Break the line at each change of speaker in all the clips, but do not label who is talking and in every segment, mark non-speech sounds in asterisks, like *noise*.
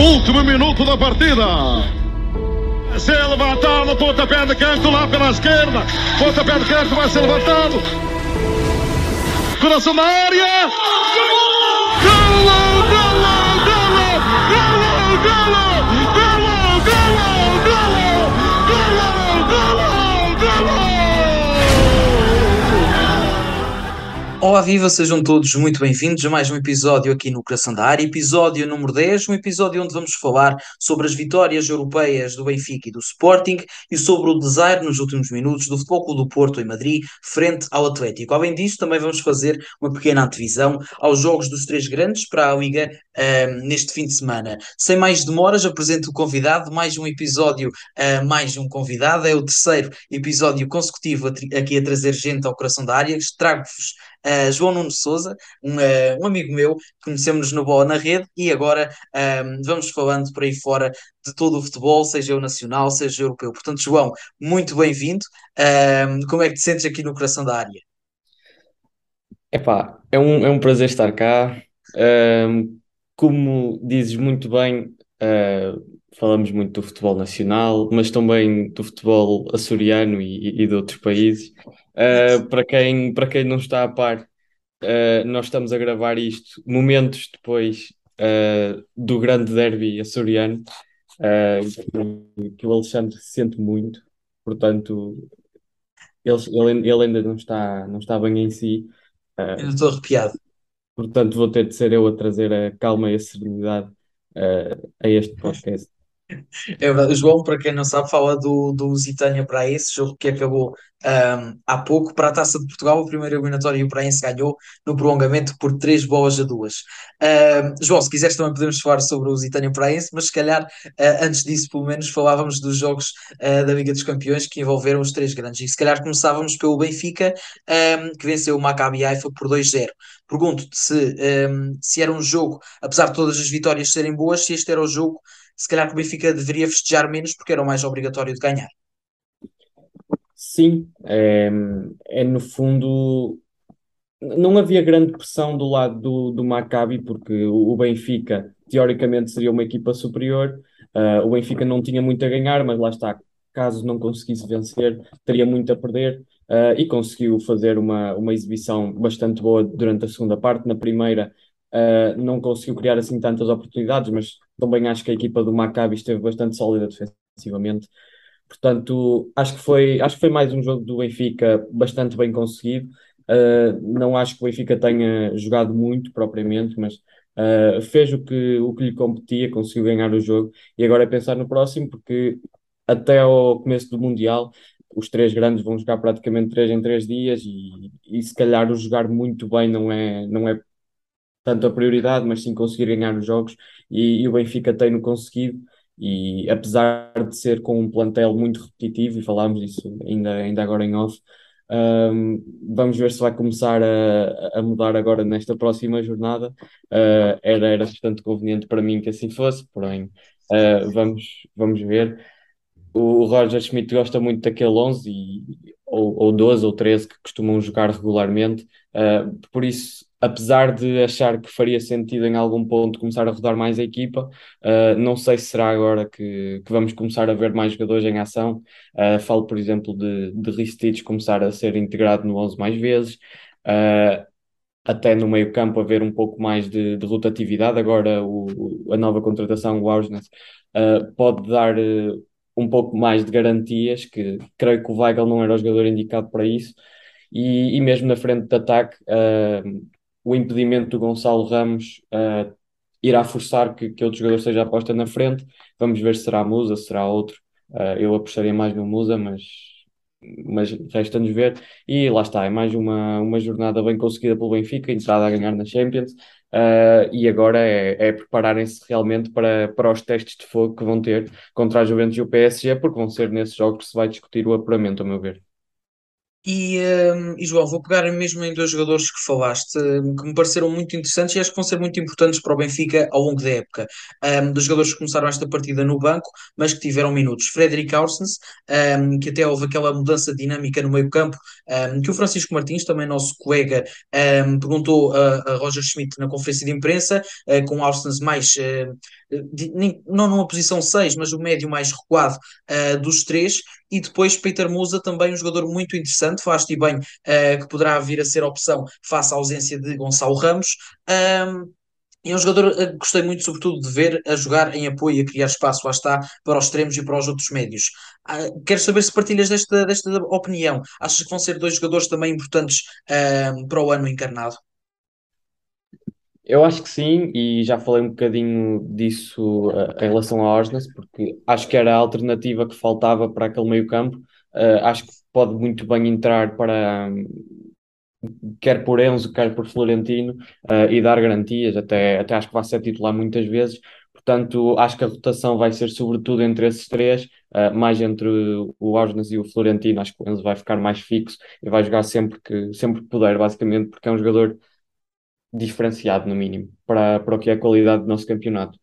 Último minuto da partida. Se levantado, pontapé de canto lá pela esquerda. Pontapé de canto vai ser levantado. Coração da área. Golo, golo, golo,
Olá, viva, sejam todos muito bem-vindos a mais um episódio aqui no Coração da Área, episódio número 10, um episódio onde vamos falar sobre as vitórias europeias do Benfica e do Sporting e sobre o desire nos últimos minutos do Futebol Clube do Porto em Madrid frente ao Atlético. Além disso, também vamos fazer uma pequena antevisão aos jogos dos três grandes para a Liga ahm, neste fim de semana. Sem mais demoras, apresento o convidado, mais um episódio, ah, mais um convidado, é o terceiro episódio consecutivo aqui a trazer gente ao Coração da Área, trago-vos Uh, João Nuno Souza, um, uh, um amigo meu, conhecemos-nos no Bola na Rede e agora um, vamos falando por aí fora de todo o futebol, seja o nacional, seja o europeu. Portanto, João, muito bem-vindo. Um, como é que te sentes aqui no coração da área?
Epá, é um, é um prazer estar cá. Ahm, como dizes muito bem, ah, falamos muito do futebol nacional, mas também do futebol açoriano e, e de outros países. Ah, para quem, para quem não está a par, ah, nós estamos a gravar isto momentos depois ah, do grande derby açoriano, que, o Alexandre sente muito, portanto, ele, ele, ele ainda não está, não está bem em si.
Eu estou arrepiado.
Portanto, vou ter de ser eu a trazer a calma e a serenidade a este podcast.
É verdade. O João, para quem não sabe, fala do, do Lusitânia Praense, jogo que acabou um, há pouco para a Taça de Portugal. O primeiro eliminatório o Praense ganhou no prolongamento por três bolas a duas. Um, João, se quiseres também podemos falar sobre o Lusitânia Praense, mas se calhar uh, antes disso, pelo menos, falávamos dos jogos uh, da Liga dos Campeões que envolveram os três grandes. E se calhar começávamos pelo Benfica, um, que venceu o Maccabi Haifa por 2-0. Pergunto-te se, se era um jogo, apesar de todas as vitórias serem boas, se este era o jogo se calhar que o Benfica deveria festejar menos porque era o mais obrigatório de ganhar.
Sim, é, é no fundo. Não havia grande pressão do lado do, do Maccabi, porque o Benfica, teoricamente, seria uma equipa superior. Ah, o Benfica não tinha muito a ganhar, mas lá está, caso não conseguisse vencer, teria muito a perder. Ah, e conseguiu fazer uma, uma exibição bastante boa durante a segunda parte. Na primeira, ah, não conseguiu criar assim tantas oportunidades, mas também acho que a equipa do Maccabi esteve bastante sólida defensivamente. Portanto, acho que foi, acho que foi mais um jogo do Benfica bastante bem conseguido. Uh, não acho que o Benfica tenha jogado muito propriamente, mas uh, fez o que, o que lhe competia, conseguiu ganhar o jogo. E agora é pensar no próximo, porque até ao começo do Mundial, os três grandes vão jogar praticamente três em três dias, e, e se calhar o jogar muito bem não é, não é tanto a prioridade, mas sim conseguir ganhar os jogos. E, e o Benfica tem-no conseguido. E apesar de ser com um plantel muito repetitivo, e falámos disso ainda, ainda agora em off, um, vamos ver se vai começar a, a mudar agora nesta próxima jornada. Uh, era, era bastante conveniente para mim que assim fosse, porém, uh, vamos, vamos ver. O Roger Schmidt gosta muito daquele 11, e, ou, ou 12 ou 13 que costumam jogar regularmente, uh, por isso apesar de achar que faria sentido em algum ponto começar a rodar mais a equipa, uh, não sei se será agora que, que, vamos começar a ver mais jogadores em ação. Uh, falo, por exemplo, de, de Ristich começar a ser integrado no 11 mais vezes. Uh, até no meio campo haver um pouco mais de, de rotatividade. Agora o, a nova contratação, o Augsness, pode dar um pouco mais de garantias, que creio que o Weigl não era o jogador indicado para isso. E, e mesmo na frente de ataque, o impedimento do Gonçalo Ramos uh, irá forçar que, que outro jogador seja aposta na frente. Vamos ver se será Musa, se será outro. Uh, eu apostaria mais no Musa, mas, mas resta-nos ver. E lá está, é mais uma, uma jornada bem conseguida pelo Benfica, entrada a ganhar na Champions. Uh, e agora é, é prepararem-se realmente para, para os testes de fogo que vão ter contra a Juventus e o PSG, porque vão ser nesses jogos que se vai discutir o apuramento, a meu ver.
E, hum, e, João, vou pegar mesmo em dois jogadores que falaste, hum, que me pareceram muito interessantes e acho que vão ser muito importantes para o Benfica ao longo da época. Um, dos jogadores que começaram esta partida no banco, mas que tiveram minutos. Frederic Aursens, um, que até houve aquela mudança dinâmica no meio-campo, que o Francisco Martins, também nosso colega, perguntou a, a, Roger Schmidt na conferência de imprensa, uh, com Aursens mais. Uh, de, nem, não numa posição 6, mas o médio mais recuado uh, dos três, e depois Peter Musa, também um jogador muito interessante, faz-te bem uh, que poderá vir a ser opção face à ausência de Gonçalo Ramos. Um, é um jogador que gostei muito, sobretudo, de ver a jogar em apoio e a criar espaço, lá está, para os extremos e para os outros médios. Uh, quero saber se partilhas desta, desta opinião. Achas que vão ser dois jogadores também importantes uh, para o ano encarnado?
Eu acho que sim, e já falei um bocadinho disso uh, em relação ao Osnas, porque acho que era a alternativa que faltava para aquele meio-campo. Uh, acho que pode muito bem entrar para um, quer por Enzo, quer por Florentino, uh, e dar garantias, até, até acho que vai ser titular muitas vezes. Portanto, acho que a rotação vai ser sobretudo entre esses três, mais entre o Osnas e o Florentino. Acho que o Enzo vai ficar mais fixo e vai jogar sempre que, sempre que puder, basicamente, porque é um jogador diferenciado, no mínimo, para, para o que é a qualidade do nosso campeonato.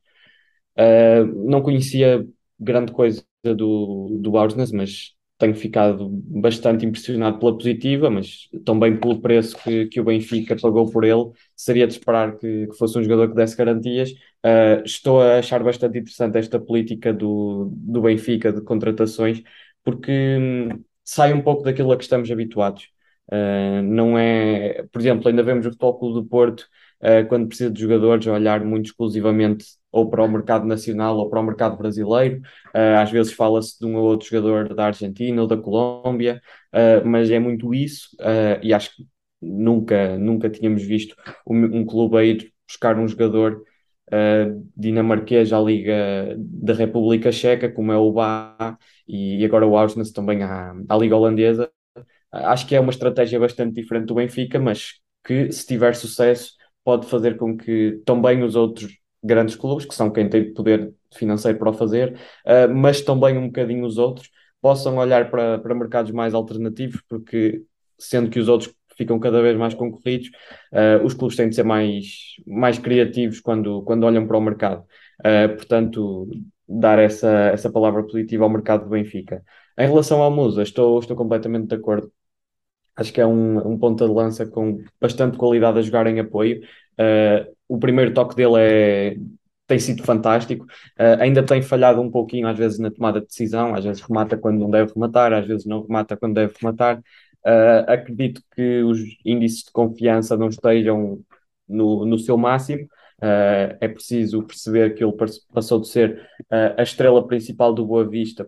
Uh, não conhecia grande coisa do, do Aursnes, mas tenho ficado bastante impressionado pela positiva, mas também pelo preço que, que o Benfica pagou por ele, seria de esperar que, que fosse um jogador que desse garantias. Uh, estou a achar bastante interessante esta política do, do Benfica de contratações, porque hum, sai um pouco daquilo a que estamos habituados. Uh, não é, por exemplo, ainda vemos o Futebol Clube do Porto, uh, quando precisa de jogadores, olhar muito exclusivamente ou para o mercado nacional ou para o mercado brasileiro. Uh, às vezes fala-se de um ou outro jogador da Argentina ou da Colômbia, mas é muito isso, e acho que nunca, nunca tínhamos visto um, um clube a ir buscar um jogador dinamarquês à Liga da República Checa, como é o Bá, e, agora o Augsburg também à, à Liga Holandesa, Acho que é uma estratégia bastante diferente do Benfica, mas que, se tiver sucesso, pode fazer com que também os outros grandes clubes, que são quem tem poder financeiro para o fazer, uh, mas também um bocadinho os outros, possam olhar para, para mercados mais alternativos, porque sendo que os outros ficam cada vez mais concorridos, uh, os clubes têm de ser mais, mais criativos quando, quando olham para o mercado. Uh, portanto, dar essa, essa palavra positiva ao mercado do Benfica. Em relação ao Musa, estou, estou completamente de acordo. Acho que é um, um ponta de lança com bastante qualidade a jogar em apoio. Uh, o primeiro toque dele é, tem sido fantástico. Uh, ainda tem falhado um pouquinho, às vezes, na tomada de decisão. Às vezes remata quando não deve rematar, às vezes não remata quando deve rematar. Uh, acredito que os índices de confiança não estejam no, no seu máximo. É preciso perceber que ele passou de ser a estrela principal do Boa Vista,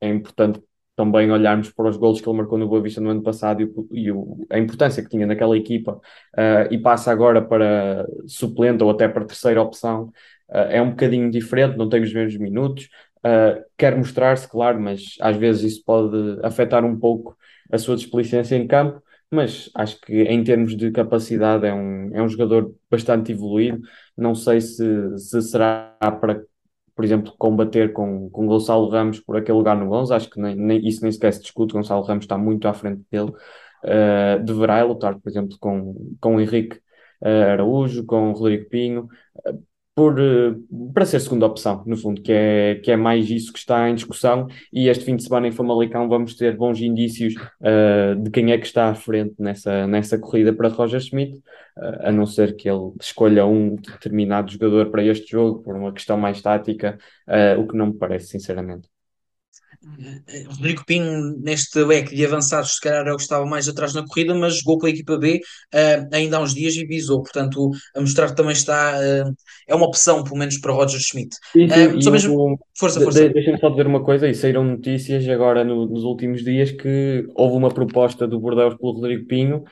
é importante também olharmos para os golos que ele marcou no Boa Vista no ano passado e, e o, a importância que tinha naquela equipa uh, e passa agora para suplente ou até para terceira opção, uh, é um bocadinho diferente, não tem os mesmos minutos. Uh, quer mostrar-se, claro, mas às vezes isso pode afetar um pouco a sua displicência em campo. Mas acho que em termos de capacidade é um, é um jogador bastante evoluído. Não sei se, se será para por exemplo, combater com, com Gonçalo Ramos por aquele lugar no 11, acho que nem, nem, isso nem sequer se discute, Gonçalo Ramos está muito à frente dele, uh, deverá lutar, por exemplo, com, com Henrique uh, Araújo, com Rodrigo Pinho, uh, por, para ser segunda opção, no fundo, que é, que é mais isso que está em discussão. E este fim de semana em Famalicão vamos ter bons indícios uh, de quem é que está à frente nessa, nessa corrida para Roger Schmidt, uh, a não ser que ele escolha um determinado jogador para este jogo, por uma questão mais tática, uh, o que não me parece, sinceramente.
Rodrigo Pinho, neste leque de avançados, se calhar é o que estava mais atrás na corrida, mas jogou pela equipa B uh, ainda há uns dias e visou, portanto, a mostrar que também está, uh, é uma opção, pelo menos para Roger Schmidt.
Sim, sim, uh, só mesmo... Força, força. De, Deixa-me só dizer uma coisa, e saíram notícias agora no, nos últimos dias que houve uma proposta do Bordeaux pelo Rodrigo Pinho,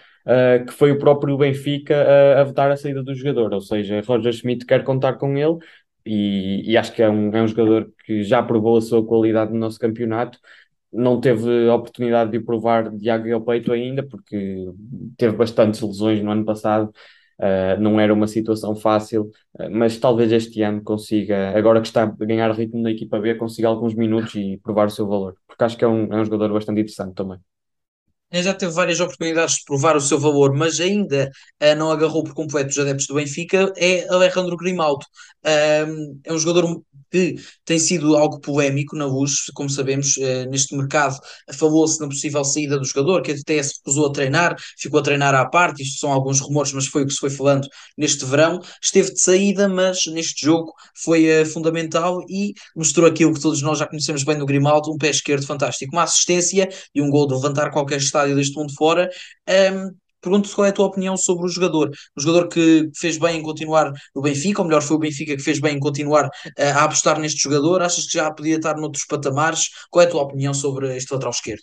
que foi o próprio Benfica a votar a saída do jogador, ou seja, Roger Schmidt quer contar com ele, e, e, acho que é um, é um jogador que já provou a sua qualidade no nosso campeonato. Não teve a oportunidade de provar de água ao peito ainda, porque teve bastantes lesões no ano passado. Uh, não era uma situação fácil, uh, mas talvez este ano consiga, agora que está a ganhar ritmo na equipa B, consiga alguns minutos e provar o seu valor, porque acho que é um, é um jogador bastante interessante também.
Já teve várias oportunidades de provar o seu valor, mas ainda uh, não agarrou por completo os adeptos do Benfica, é Alejandro Grimaldo. Um, é um jogador que tem sido algo polémico na luz, como sabemos, uh, neste mercado falou-se na possível saída do jogador, que até se recusou a treinar, ficou a treinar à parte, isto são alguns rumores, mas foi o que se foi falando neste verão. Esteve de saída, mas neste jogo foi uh, fundamental e mostrou aquilo que todos nós já conhecemos bem do Grimaldo, um pé esquerdo fantástico, uma assistência e um gol de levantar qualquer estádio deste mundo fora. Um, Pergunto-te qual é a tua opinião sobre o jogador. O jogador que fez bem em continuar no Benfica, ou melhor, foi o Benfica que fez bem em continuar uh, a apostar neste jogador. Achas que já podia estar noutros patamares? Qual é a tua opinião sobre este lateral esquerdo?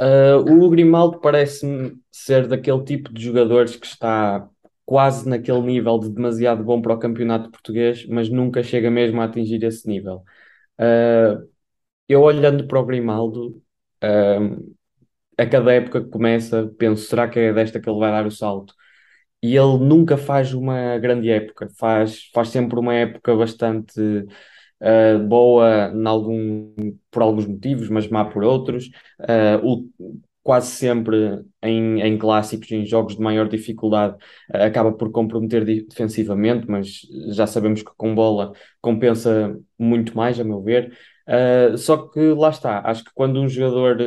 Uh, o Grimaldo parece-me ser daquele tipo de jogadores que está quase naquele nível de demasiado bom para o campeonato português, mas nunca chega mesmo a atingir esse nível. Uh, eu olhando para o Grimaldo, uh, a cada época que começa, penso, será que é desta que ele vai dar o salto? E ele nunca faz uma grande época, faz, faz sempre uma época bastante uh, boa algum, por alguns motivos, mas má por outros. Uh, o, quase sempre em, em clássicos, em jogos de maior dificuldade, uh, acaba por comprometer defensivamente, mas já sabemos que com bola compensa muito mais, a meu ver. Uh, só que lá está, acho que quando um jogador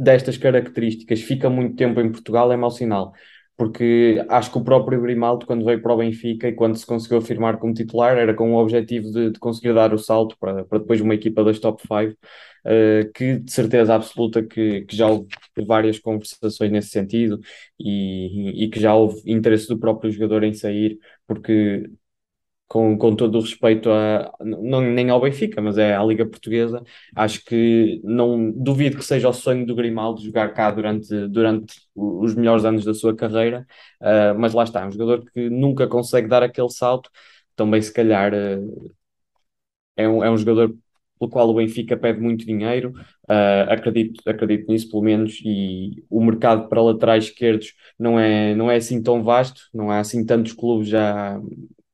destas características fica muito tempo em Portugal é mau sinal, porque acho que o próprio Grimaldo, quando veio para o Benfica e quando se conseguiu afirmar como titular, era com o objetivo de, de conseguir dar o salto para, para depois uma equipa das top 5, uh, eh, que de certeza absoluta que, que já houve várias conversações nesse sentido e, e que já houve interesse do próprio jogador em sair, porque com, com todo o respeito a, não, nem ao Benfica, mas é à Liga Portuguesa, acho que não duvido que seja o sonho do Grimaldo jogar cá durante, durante os melhores anos da sua carreira, uh, mas lá está, é um jogador que nunca consegue dar aquele salto, também se calhar uh, é, um, é um jogador pelo qual o Benfica pede muito dinheiro, uh, acredito, acredito nisso pelo menos, e o mercado para laterais esquerdos não é, não é assim tão vasto, não há assim tantos clubes já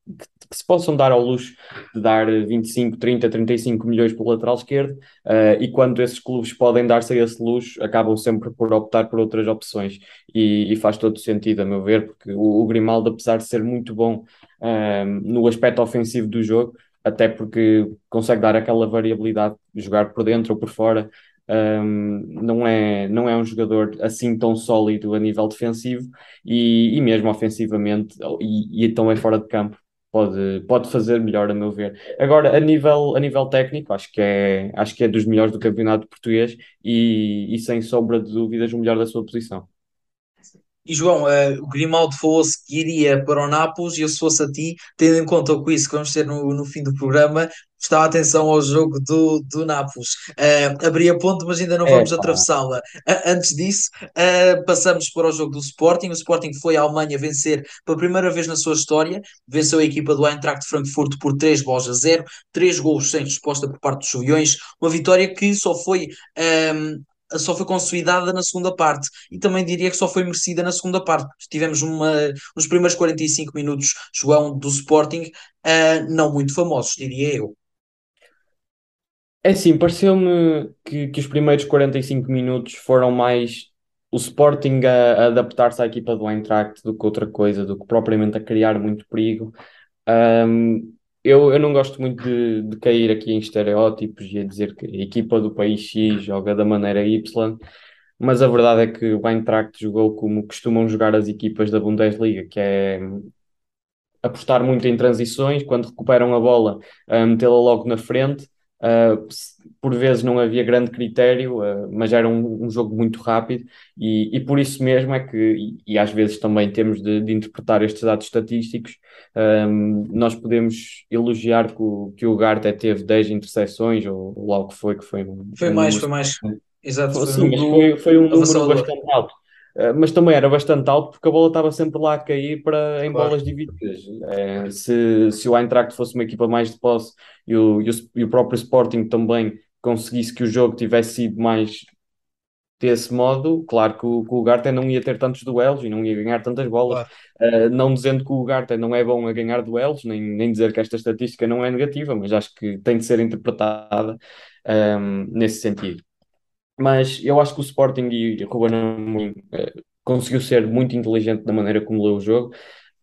que, que, se possam dar ao luxo de dar 25, 30, 35 milhões pelo lateral esquerdo, uh, e quando esses clubes podem dar-se a esse luxo, acabam sempre por optar por outras opções, e, e faz todo sentido, a meu ver, porque o, o Grimaldo, apesar de ser muito bom uh, no aspecto ofensivo do jogo, até porque consegue dar aquela variabilidade de jogar por dentro ou por fora, um, não, é, não é um jogador assim tão sólido a nível defensivo e, e mesmo ofensivamente, e, e também fora de campo, pode, pode fazer melhor, a meu ver. Agora, a nível, a nível técnico, acho que, é, acho que é dos melhores do campeonato português e, e sem sombra de dúvidas o melhor da sua posição.
E João, uh, o Grimaldo falou-se que iria para o Nápoles e eu se fosse a ti, tendo em conta o quiz que vamos ter no, no fim do programa, prestava atenção ao jogo do, do Nápoles. Uh, abria ponto, mas ainda não vamos atravessá-la. Uh, antes disso, uh, passamos para o jogo do Sporting. O Sporting foi à Alemanha vencer pela primeira vez na sua história, venceu a equipa do Eintracht Frankfurt por 3 gols a 0, 3 gols sem resposta por parte dos Juliões, uma vitória que só foi um, só foi consolidada na segunda parte e também diria que só foi merecida na segunda parte. Tivemos uma, nos primeiros 45 minutos, João, do Sporting, uh, não muito famosos, diria eu.
É sim, pareceu-me que, que os primeiros 45 minutos foram mais o Sporting a, a adaptar-se à equipa do Eintracht do que outra coisa, do que propriamente a criar muito perigo. Um, eu, eu não gosto muito de, de cair aqui em estereótipos e a dizer que a equipa do país X joga da maneira Y, mas a verdade é que o Eintracht jogou como costumam jogar as equipas da Bundesliga, que é apostar muito em transições, quando recuperam a bola, metê-la logo na frente Uh, por vezes não havia grande critério, uh, mas era um, um, jogo muito rápido e, e, por isso mesmo é que, e, e às vezes também temos de, de interpretar estes dados estatísticos, um, nós podemos elogiar que o, que o Garte teve 10 interseções ou, ou lá o que foi, que foi
um, Foi mais, foi mais. Exato,
foi, Sim, um foi, foi um número bastante alto. Uh, mas também era bastante alto porque a bola estava sempre lá a cair para, em claro. bolas divididas. Uh, se, se o Eintracht fosse uma equipa mais de posse e o, e o, e o próprio Sporting também conseguisse que o jogo tivesse sido mais desse modo, claro que o, que o Garten não ia ter tantos duelos e não ia ganhar tantas bolas. Claro. Uh, não dizendo que o Garten não é bom a ganhar duelos, nem, nem dizer que esta estatística não é negativa, mas acho que tem de ser interpretada um, nesse sentido. Mas eu acho que o Sporting e Ruben Amorim uh, conseguiu ser muito inteligente na maneira como leu o jogo,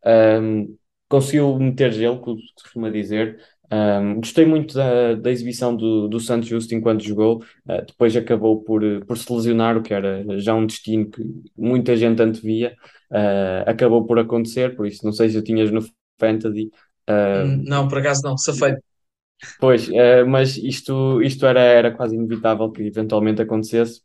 um, conseguiu meter gelo, como se costuma dizer. Um, gostei muito da, da exibição do, do Santos Justo enquanto jogou, uh, depois acabou por, por se lesionar, o que era já um destino que muita gente antevia, uh, acabou por acontecer, por isso não sei se eu tinhas no Fantasy.
Uh, não, por acaso não, safei.
Pois, uh, mas isto, isto era, era quase inevitável que eventualmente acontecesse.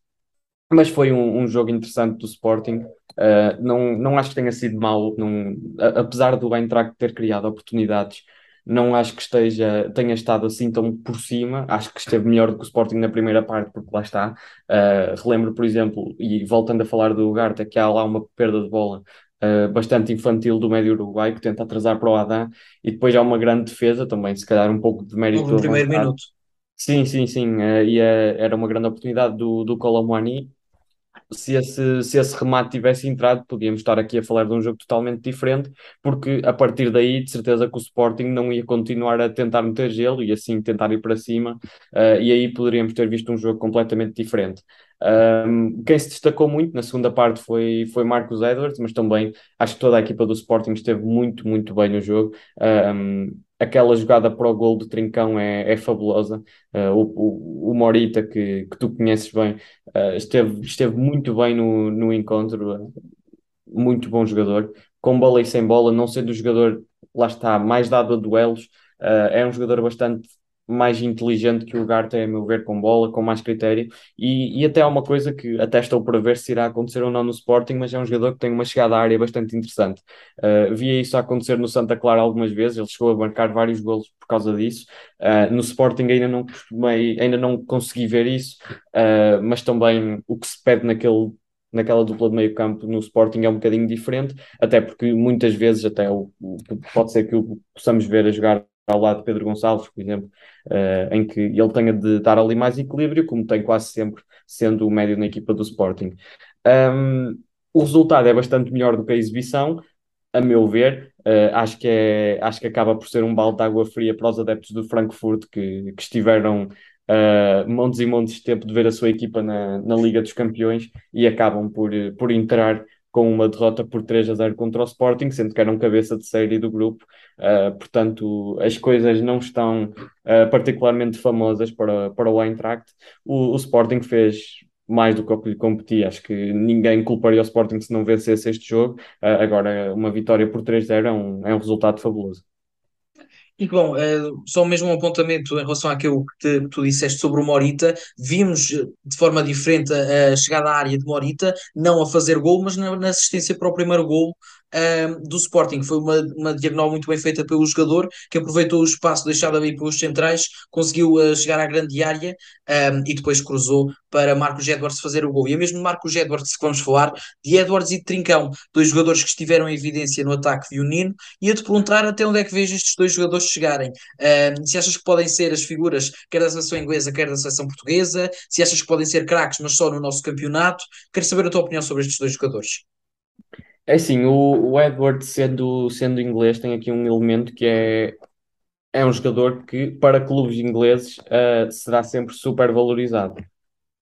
Mas foi um, um jogo interessante do Sporting. Uh, não, não acho que tenha sido mau, não, a, apesar do Eintracht ter criado oportunidades, não acho que esteja, tenha estado assim tão por cima. Acho que esteve melhor do que o Sporting na primeira parte, porque lá está. Uh, relembro, por exemplo, e voltando a falar do Ugarte, que há lá uma perda de bola uh, bastante infantil do médio uruguai que tenta atrasar para o Adam e depois há uma grande defesa também, se calhar um pouco de mérito.
No primeiro minuto.
Sim, sim, sim. Uh, e uh, era uma grande oportunidade do, do Colomwani se esse, se esse remate tivesse entrado, podíamos estar aqui a falar de um jogo totalmente diferente, porque a partir daí, de certeza que o Sporting não ia continuar a tentar meter gelo e assim tentar ir para cima, uh, e aí poderíamos ter visto um jogo completamente diferente. Um, quem se destacou muito na segunda parte foi, foi Marcos Edwards, mas também acho que toda a equipa do Sporting esteve muito, muito bem no jogo. Um, aquela jogada para o gol do Trincão é, é fabulosa. Uh, o, o, o, Morita, que, que tu conheces bem, uh, esteve, esteve muito bem no, no encontro, uh, muito bom jogador, com bola e sem bola, não sendo o jogador, lá está, mais dado a duelos, é um jogador bastante mais inteligente que o Ugarte, a meu ver, com bola, com mais critério, e, e até há uma coisa que até estou para ver se irá acontecer ou não no Sporting, mas é um jogador que tem uma chegada à área bastante interessante. Uh, via isso acontecer no Santa Clara algumas vezes, ele chegou a marcar vários golos por causa disso. Uh, no Sporting ainda não costumei, ainda não consegui ver isso, uh, mas também o que se pede naquele naquela dupla de meio campo no Sporting é um bocadinho diferente, até porque muitas vezes até o, o pode ser que o possamos ver a jogar ao lado de Pedro Gonçalves, por exemplo, uh, em que ele tenha de dar ali mais equilíbrio, como tem quase sempre sendo o médio na equipa do Sporting. Um, o resultado é bastante melhor do que a exibição, a meu ver. Uh, acho, que é, acho que acaba por ser um balde de água fria para os adeptos do Frankfurt que, que estiveram uh, montes e montes de tempo de ver a sua equipa na, na Liga dos Campeões e acabam por, por entrar com uma derrota por 3 a 0 contra o Sporting, sendo que eram cabeça de série do grupo. Uh, portanto, as coisas não estão uh, particularmente famosas para, para o Eintracht. O, o, Sporting fez mais do que o que lhe competia. Acho que ninguém culparia o Sporting se não vencesse este jogo. Uh, agora, uma vitória por 3-0 é um, é um resultado fabuloso.
E bom, uh, só mesmo um apontamento em relação àquilo que, te, que tu disseste sobre o Morita, vimos eh, de forma diferente a, a, chegada à área de Morita, não a fazer gol, mas na, na assistência para o primeiro gol do Sporting. Foi uma, uma diagonal muito bem feita pelo jogador, que aproveitou o espaço deixado ali pelos centrais, conseguiu uh, chegar à grande área um, e depois cruzou para Marcos Edwards fazer o gol. E é mesmo Marcos Edwards que vamos falar, de Edwards e de Trincão, dois jogadores que estiveram em evidência no ataque de Unino, e a te perguntar até onde é que vejo estes dois jogadores chegarem. Um, se achas que podem ser as figuras, quer da seleção inglesa, quer da seleção portuguesa, se achas que podem ser craques, mas só no nosso campeonato, quero saber a tua opinião sobre estes dois jogadores.
É assim, o, o Edward sendo, sendo inglês tem aqui um elemento que é, é um jogador que para clubes ingleses uh, será sempre super valorizado.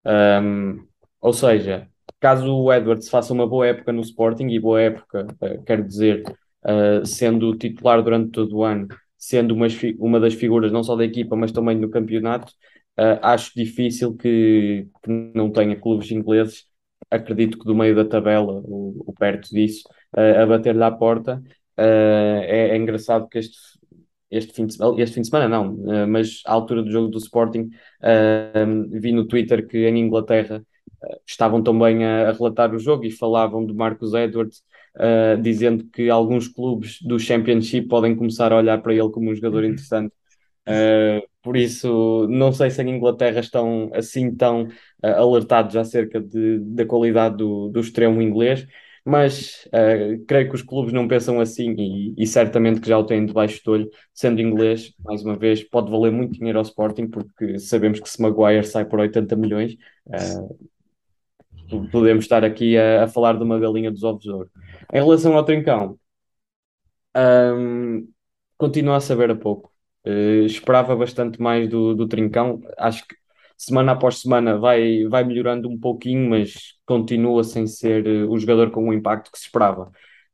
Um, ou seja, caso o Edwards faça uma boa época no Sporting, e boa época, uh, quero dizer, uh, sendo titular durante todo o ano, sendo uma, uma das figuras não só da equipa, mas também no campeonato, uh, acho difícil que, que, não tenha clubes ingleses acredito que do meio da tabela, ou, ou perto disso, uh, a bater-lhe à porta. Uh, é, é, engraçado que este, este, fim de, este fim de semana, não, uh, mas à altura do jogo do Sporting, vi no Twitter que em Inglaterra estavam também a, a, relatar o jogo e falavam de Marcus Edwards, dizendo que alguns clubes do Championship podem começar a olhar para ele como um jogador uhum. interessante. Uh, por isso, não sei se em Inglaterra estão assim tão uh, alertados acerca de, da qualidade do, do extremo inglês, mas uh, creio que os clubes não pensam assim e, e, certamente que já o têm debaixo do olho, sendo inglês, mais uma vez, pode valer muito dinheiro ao Sporting, porque sabemos que se Maguire sai por 80 milhões, podemos estar aqui a, a, falar de uma galinha dos ovos de ouro. Em relação ao Trincão, um, continua a saber a pouco Uh, esperava bastante mais do, do Trincão. Acho que semana após semana vai, vai melhorando um pouquinho, mas continua sem ser uh, o jogador com o impacto que se esperava.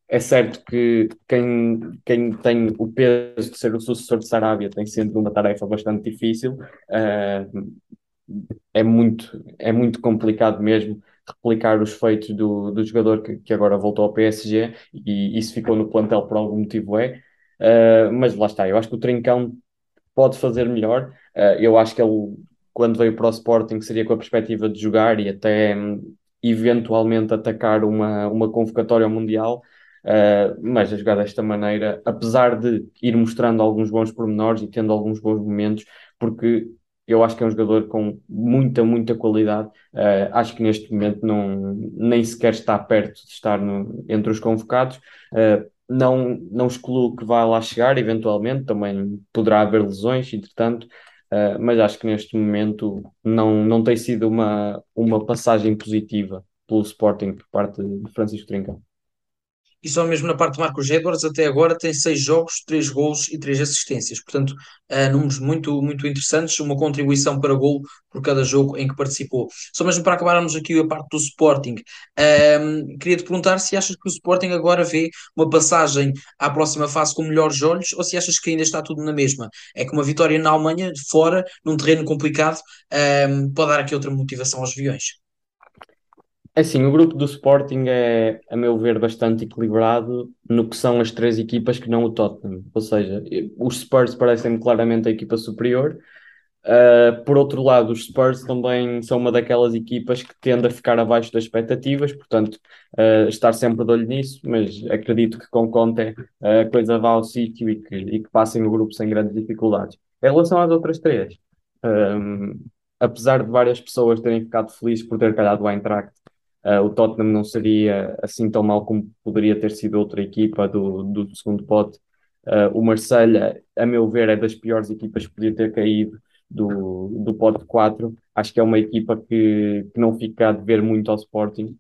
É certo que quem, quem tem o peso de ser o sucessor de Sarabia tem sido uma tarefa bastante difícil. Uh, é muito, é muito complicado mesmo replicar os feitos do, do jogador que, que agora voltou ao PSG e isso ficou no plantel por algum motivo é. Uh, mas lá está, eu acho que o Trincão pode fazer melhor. Uh, eu acho que ele, quando veio para o Sporting, seria com a perspectiva de jogar e até um, eventualmente atacar uma, uma convocatória mundial. Uh, mas a jogar desta maneira, apesar de ir mostrando alguns bons pormenores e tendo alguns bons momentos, porque eu acho que é um jogador com muita, muita qualidade. Uh, acho que neste momento não, nem sequer está perto de estar no, entre os convocados. Uh, não, não excluo que vá lá chegar, eventualmente, também poderá haver lesões, entretanto, uh, mas acho que neste momento não, não tem sido uma, uma passagem positiva pelo Sporting por parte de Francisco Trincão.
E só mesmo na parte de Marcos Edwards, até agora tem seis jogos, três gols e três assistências. Portanto, números muito, muito interessantes, uma contribuição para gol por cada jogo em que participou. Só mesmo para acabarmos aqui a parte do Sporting, uh, queria te perguntar se achas que o Sporting agora vê uma passagem à próxima fase com melhores olhos ou se achas que ainda está tudo na mesma. É que uma vitória na Alemanha, fora, num terreno complicado, uh, pode dar aqui outra motivação aos viões.
É assim, o grupo do Sporting é, a meu ver, bastante equilibrado no que são as três equipas que não o Tottenham. Ou seja, os Spurs parecem claramente a equipa superior. Uh, por outro lado, os Spurs também são uma daquelas equipas que tende a ficar abaixo das expectativas, portanto, uh, estar sempre de olho nisso, mas acredito que com Conte a coisa vá ao sítio e que, e que passem o grupo sem grandes dificuldades. Em relação às outras três, um, apesar de várias pessoas terem ficado felizes por ter calhado o Eintracht Uh, o Tottenham não seria assim tão mal como poderia ter sido outra equipa do, do segundo pote. Uh, o Marselha, a meu ver, é das piores equipas que podia ter caído do, do pote 4. Acho que é uma equipa que, que não fica a dever muito ao Sporting,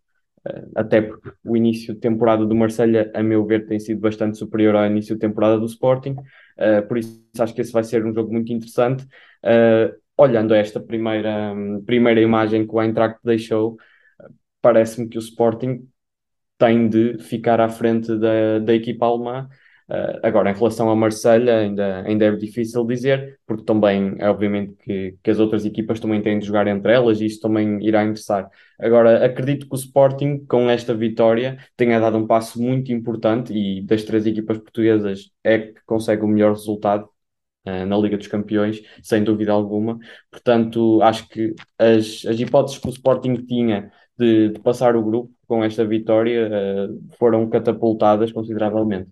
uh, até porque o início de temporada do Marselha, a meu ver, tem sido bastante superior ao início de temporada do Sporting. por isso, acho que esse vai ser um jogo muito interessante. olhando esta primeira, primeira imagem que o Eintracht deixou, parece-me que o Sporting tem de ficar à frente da, da equipa alemã. Uh, agora, em relação a Marselha, ainda, ainda é difícil dizer, porque também é obviamente que, que as outras equipas também têm de jogar entre elas e isso também irá interessar. Agora, acredito que o Sporting, com esta vitória, tenha dado um passo muito importante e das três equipas portuguesas é que consegue o melhor resultado uh, na Liga dos Campeões, sem dúvida alguma. Portanto, acho que as, as hipóteses que o Sporting tinha de, de passar o grupo com esta vitória uh, foram catapultadas consideravelmente.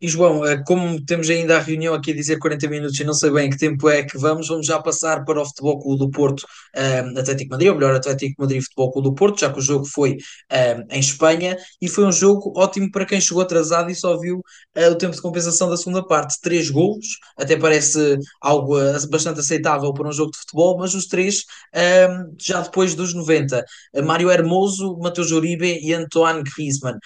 E João, eh, como temos ainda a reunião aqui a dizer 40 minutos e não sei bem que tempo é que vamos, vamos já passar para o Futebol Clube do Porto um, Atlético Madrid, ou melhor, Atlético Madrid Futebol Clube do Porto, já que o jogo foi um, em Espanha e foi um jogo ótimo para quem chegou atrasado e só viu uh, o tempo de compensação da segunda parte. Três golos, até parece algo bastante aceitável para um jogo de futebol, mas os três um, já depois dos 90. Uh, Mário Hermoso, Mateus Uribe e Antoine Griezmann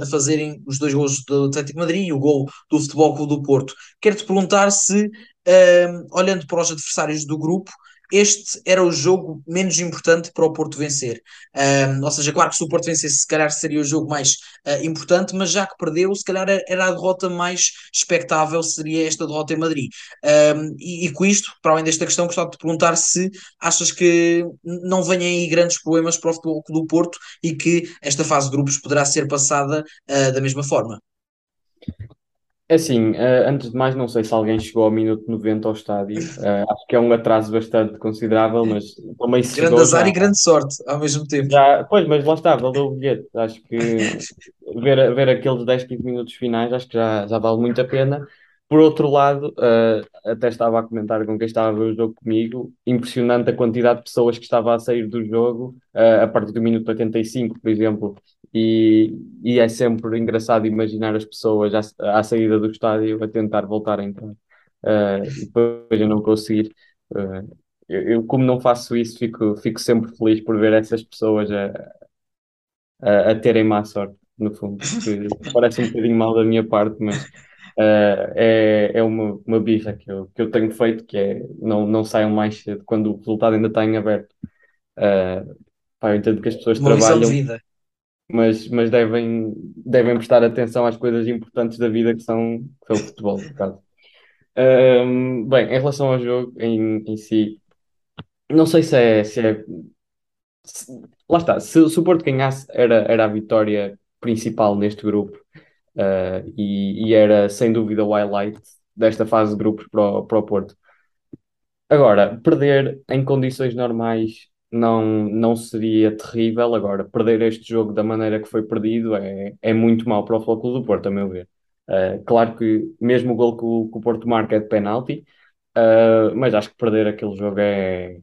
a fazerem os dois golos do Atlético Madrid o gol do Futebol Clube do Porto. Quero-te perguntar se, uh, olhando para os adversários do grupo, este era o jogo menos importante para o Porto vencer. Um, ou seja, claro que se o Porto vencesse, se calhar seria o jogo mais uh, importante, mas já que perdeu, se calhar era a derrota mais expectável, seria esta derrota em Madrid. Um, e, e, com isto, para além desta questão, gostava de te perguntar se achas que não vêm aí grandes problemas para o futebol do Porto e que esta fase de grupos poderá ser passada uh, da mesma forma.
É assim, uh, antes de mais, não sei se alguém chegou ao minuto 90 ao estádio. Uh, acho que é um atraso bastante considerável, mas também
se Grande azar já, e grande sorte ao mesmo tempo.
Já, pois, mas lá está, valeu o bilhete. Acho que ver, ver aqueles 10, 15 minutos finais, acho que já, já vale muito a pena. Por outro lado, uh, até estava a comentar com quem estava a ver o jogo comigo, impressionante a quantidade de pessoas que estava a sair do jogo a partir do minuto 85, por exemplo. E, e é sempre engraçado imaginar as pessoas à, à saída do estádio a tentar voltar a entrar. Uh, e depois eu não conseguir. Eu, eu, como não faço isso, fico, fico sempre feliz por ver essas pessoas a, a, a terem má sorte, no fundo. Parece um bocadinho mal da minha parte, mas Uh, é é uma, uma birra que eu, que eu tenho feito, que é não, não saiam mais cedo quando o resultado ainda está em aberto. Uh, pá, eu entendo que as pessoas
Uma lição de
trabalham,
vida.
Mas, mas devem, devem prestar atenção às coisas importantes da vida que são, que são o futebol, caso. Um, bem, em relação ao jogo em, em si, não sei se é, se é se- lá está, se, se o Porto ganhasse era, era a vitória principal neste grupo uh, e, e era sem dúvida o highlight desta fase de grupos para o, para o Porto. Agora, perder em condições normais não, não seria terrível. Agora, perder este jogo da maneira que foi perdido é, é muito mau para o Clube do Porto, a meu ver. Uh, claro que mesmo o gol que o, que o Porto marca é de penalti, uh, mas acho que perder aquele jogo é,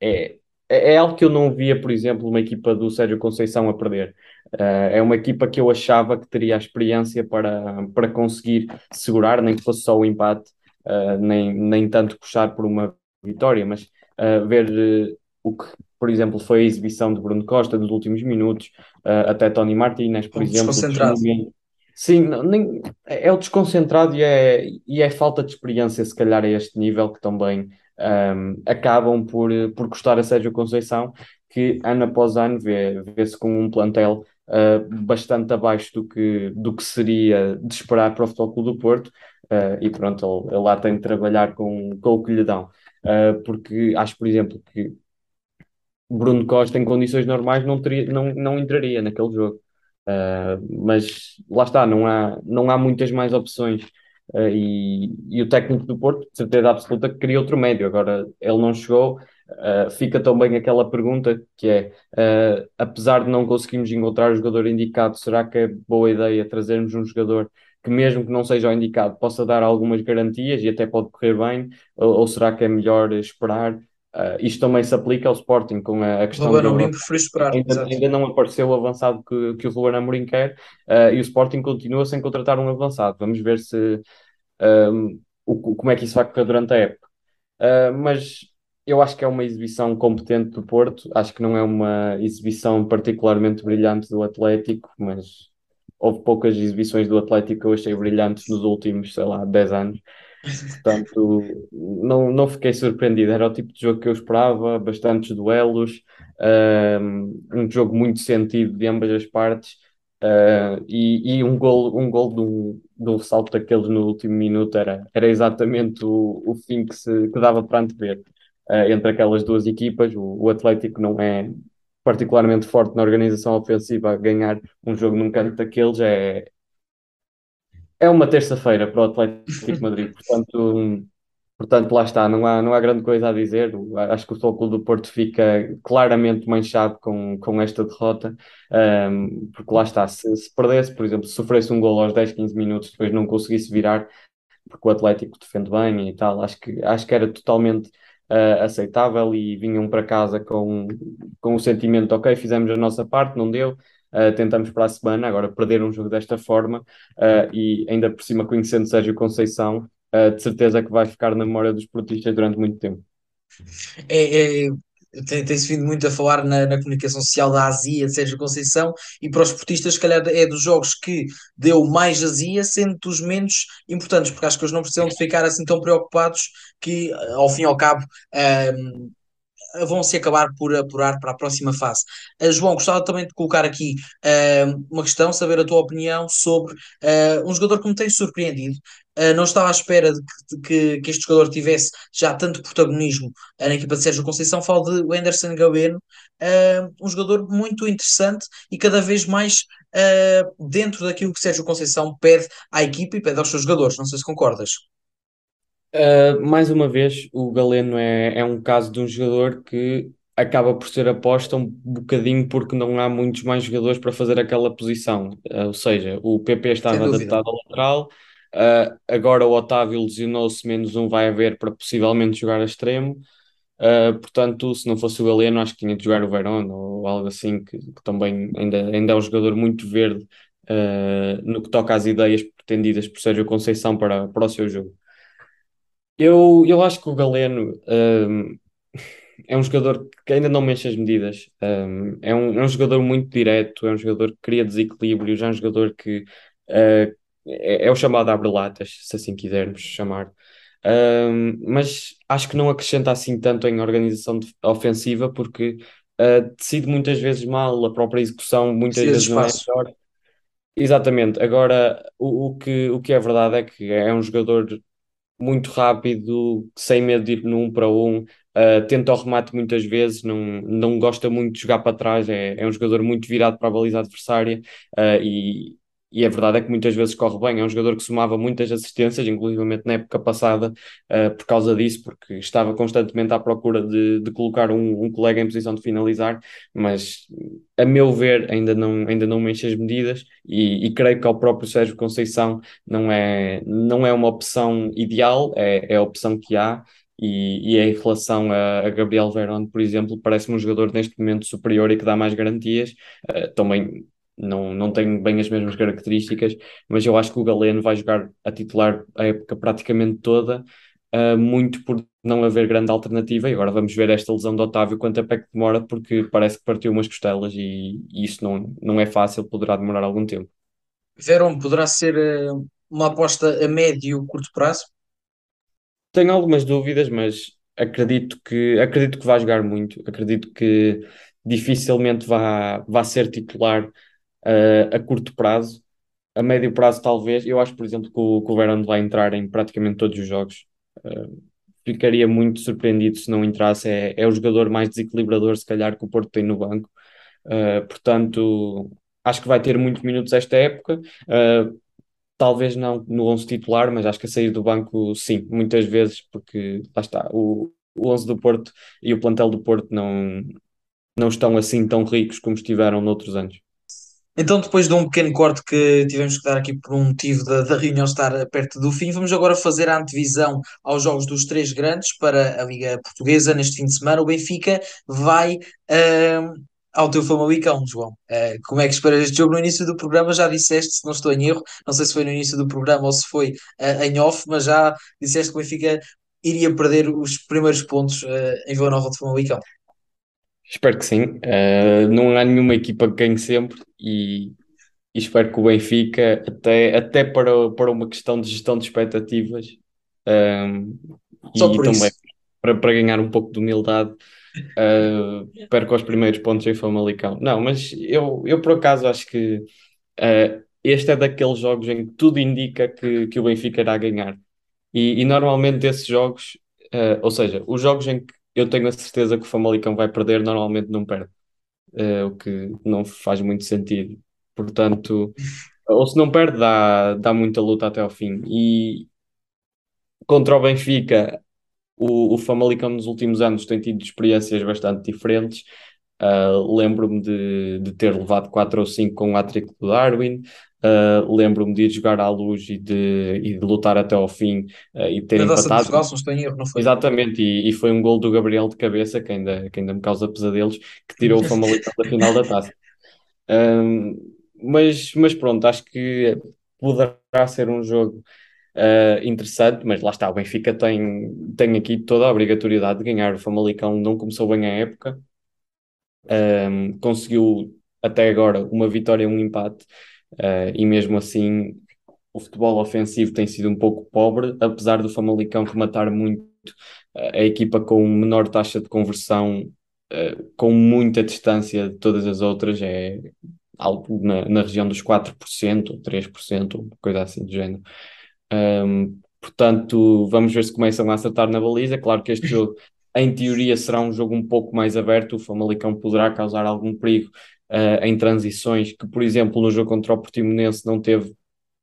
é, é é algo que eu não via, por exemplo, uma equipa do Sérgio Conceição a perder. Uh, é uma equipa que eu achava que teria a experiência para, para conseguir segurar, nem que fosse só o empate, uh, nem, nem tanto puxar por uma vitória, mas uh, ver o que, por exemplo, foi a exibição de Bruno Costa dos últimos minutos, uh, até Tony Martínez, por
Um
exemplo,
desconcentrado.
Sim, nem, é o desconcentrado e é, e é falta de experiência, se calhar, a este nível, que também um, acabam por, por custar a Sérgio Conceição, que ano após ano vê, vê-se com um plantel uh, bastante abaixo do que, do que seria de esperar para o Futebol Clube do Porto, uh, e pronto, ele, ele lá tem de trabalhar com, com o que lhe dão. Uh, porque acho, por exemplo, que Bruno Costa, em condições normais, não, teria, não, não entraria naquele jogo. Uh, mas lá está, não há, não há muitas mais opções. Uh, e, e o técnico do Porto, de certeza absoluta, que queria outro médio. Agora, ele não chegou. Uh, fica também aquela pergunta que é: apesar de não conseguirmos encontrar o jogador indicado, será que é boa ideia trazermos um jogador que, mesmo que não seja o indicado, possa dar algumas garantias e até pode correr bem? Ou, ou será que é melhor esperar? Uh, isto também se aplica ao Sporting com a, a questão
Ruben Amorim preferiu esperar,
ainda, ainda não apareceu o avançado que, que o Ruben Amorim quer uh, e o Sporting continua sem contratar um avançado. Vamos ver se um, o, como é que isso vai correr durante a época. Uh, mas eu acho que é uma exibição competente do Porto, acho que não é uma exibição particularmente brilhante do Atlético, mas houve poucas exibições do Atlético que eu achei brilhantes nos últimos, sei lá, 10 anos. Portanto, não, não fiquei surpreendido. Era o tipo de jogo que eu esperava, bastantes duelos, um, jogo muito sentido de ambas as partes. Uh, e, e um gol, um gol de um, de um salto daqueles no último minuto era, era exatamente o, o fim que, se, que dava para antever uh, entre aquelas duas equipas. O, o Atlético não é particularmente forte na organização ofensiva, ganhar um jogo num canto daqueles é, é uma terça-feira para o Atlético de Madrid, *laughs* portanto, portanto lá está, não há, não há grande coisa a dizer. Acho que o Futebol Clube do Porto fica claramente manchado com, com esta derrota, um, porque lá está, se, se, perdesse, por exemplo, se sofresse um gol aos 10, 15 minutos, depois não conseguisse virar, porque o Atlético defende bem e tal, acho que, acho que era totalmente uh, aceitável e vinham para casa com, com o sentimento, ok, fizemos a nossa parte, não deu, Uh, tentamos para a semana, agora perder um jogo desta forma uh, e ainda por cima conhecendo Sérgio Conceição, uh, de certeza que vai ficar na memória dos portistas durante muito tempo.
É, é, tem-se vindo muito a falar na, na, comunicação social da azia de Sérgio Conceição e para os esportistas, se calhar, é dos jogos que deu mais azia, sendo dos menos importantes, porque acho que eles não precisam de ficar assim tão preocupados que, ao fim e ao cabo, vão se acabar por apurar para a próxima fase. Uh, João, gostava também de colocar aqui uh, uma questão, saber a tua opinião sobre uh, um jogador que me tem surpreendido. não estava à espera de que, que, que, este jogador tivesse já tanto protagonismo na equipa de Sérgio Conceição. Falo de Anderson Gabeno, um jogador muito interessante e cada vez mais dentro daquilo que Sérgio Conceição pede à equipa e pede aos seus jogadores. Não sei se concordas.
Uh, mais uma vez, o Galeno é, é um caso de um jogador que acaba por ser aposta um bocadinho porque não há muitos mais jogadores para fazer aquela posição. Uh, ou seja, o PP estava adaptado ao lateral, uh, agora o Otávio lesionou-se, menos um vai haver para possivelmente jogar a extremo. portanto, se não fosse o Galeno, acho que tinha de jogar o Verón ou algo assim, que, que também ainda, ainda é um jogador muito verde no que toca às ideias pretendidas por Sérgio Conceição para, para o seu jogo. Eu, eu acho que o Galeno um, é um jogador que ainda não mexe as medidas. Um, é, um, é um jogador muito direto, é um jogador que cria desequilíbrio, já é um jogador que uh, é, é o chamado abre-latas, se assim quisermos chamar. Um, mas acho que não acrescenta assim tanto em organização ofensiva, porque uh, decide muitas vezes mal, a própria execução muitas vezes não é melhor. Exatamente. Agora, o, o, que, o que é verdade é que é um jogador muito rápido, sem medo de ir num para um, uh, tenta o remate muitas vezes, não, não gosta muito de jogar para trás, é, é um jogador muito virado para a baliza adversária uh, e, e a verdade é que muitas vezes corre bem. É um jogador que somava muitas assistências, inclusive na época passada, uh, por causa disso, porque estava constantemente à procura de, de colocar um, um, colega em posição de finalizar, mas a meu ver ainda não, ainda não mexe as medidas e, e creio que ao próprio Sérgio Conceição não é, não é uma opção ideal, é, é a opção que há. E, e, em relação a, a Gabriel Verón, por exemplo, parece-me um jogador neste momento superior e que dá mais garantias. Uh, também não, não tem bem as mesmas características, mas eu acho que o Galeno vai jogar a titular a época praticamente toda, uh, muito por não haver grande alternativa. E agora vamos ver esta lesão do Otávio, quanto é que demora, porque parece que partiu umas costelas e, e isso não, não é fácil, poderá demorar algum tempo.
Verón poderá ser uh, uma aposta a médio, curto prazo?
Tenho algumas dúvidas, mas acredito que acredito que vai jogar muito, acredito que dificilmente vá, vá ser titular uh, a curto prazo, a médio prazo talvez. Eu acho, por exemplo, que o, que o vai entrar em praticamente todos os jogos. Uh, ficaria muito surpreendido se não entrasse. É, é o jogador mais desequilibrador, se calhar, que o Porto tem no banco. Uh, portanto, acho que vai ter muitos minutos esta época. Uh, talvez não no 11 titular, mas acho que a sair do banco, sim, muitas vezes, porque lá está, o, o 11 do Porto e o plantel do Porto não, não estão assim tão ricos como estiveram noutros anos.
Então, depois de um pequeno corte que tivemos que dar aqui por um motivo da, da reunião estar perto do fim, vamos agora fazer a antevisão aos jogos dos três grandes para a Liga Portuguesa neste fim de semana. O Benfica vai uh, ao teu Famalicão, João. Uh, como é que esperas este jogo? No início do programa já disseste, se não estou em erro, não sei se foi no início do programa ou se foi uh, em off, mas já disseste que o Benfica iria perder os primeiros pontos uh, em Vila Nova de Famalicão.
Espero que sim. Uh, não há nenhuma equipa que ganhe sempre e, e, espero que o Benfica, até, até para, para uma questão de gestão de expectativas um, e também para, para ganhar um pouco de humildade, uh, perca os primeiros pontos em Famalicão. Não, mas eu, eu por acaso acho que uh, este é daqueles jogos em que tudo indica que, que o Benfica irá ganhar. E, e normalmente esses jogos, ou seja, os jogos em que eu tenho a certeza que o Famalicão vai perder, normalmente não perde. Uh, o que não faz muito sentido. Portanto, ou se não perde, dá, dá muita luta até ao fim. E contra o Benfica, o, o Famalicão nos últimos anos tem tido experiências bastante diferentes. Uh, Lembro-me de, de ter levado 4 ou 5 com o Atrico do Darwin. Uh, Lembro-me de ir jogar à luz e de, e de lutar até ao fim uh, e ter
Na empatado. Portugal, se não erro, não foi?
Exatamente, e, e, foi um gol do Gabriel de cabeça, que ainda, que ainda me causa pesadelos, que tirou o Famalicão da final da taça. Um, mas, mas pronto, acho que poderá ser um jogo uh, interessante, mas lá está, o Benfica tem, tem aqui toda a obrigatoriedade de ganhar. O Famalicão não começou bem a época, um, conseguiu até agora uma vitória e um empate. Uh, e mesmo assim o futebol ofensivo tem sido um pouco pobre, apesar do Famalicão rematar muito uh, a equipa com menor taxa de conversão, uh, com muita distância de todas as outras, é algo na, na região dos 4% ou 3%, coisa assim do género. Um, portanto, vamos ver se começam a acertar na baliza. Claro que este jogo, em teoria, será um jogo um pouco mais aberto. O Famalicão poderá causar algum perigo uh, em transições, que, por exemplo, no jogo contra o Portimonense não teve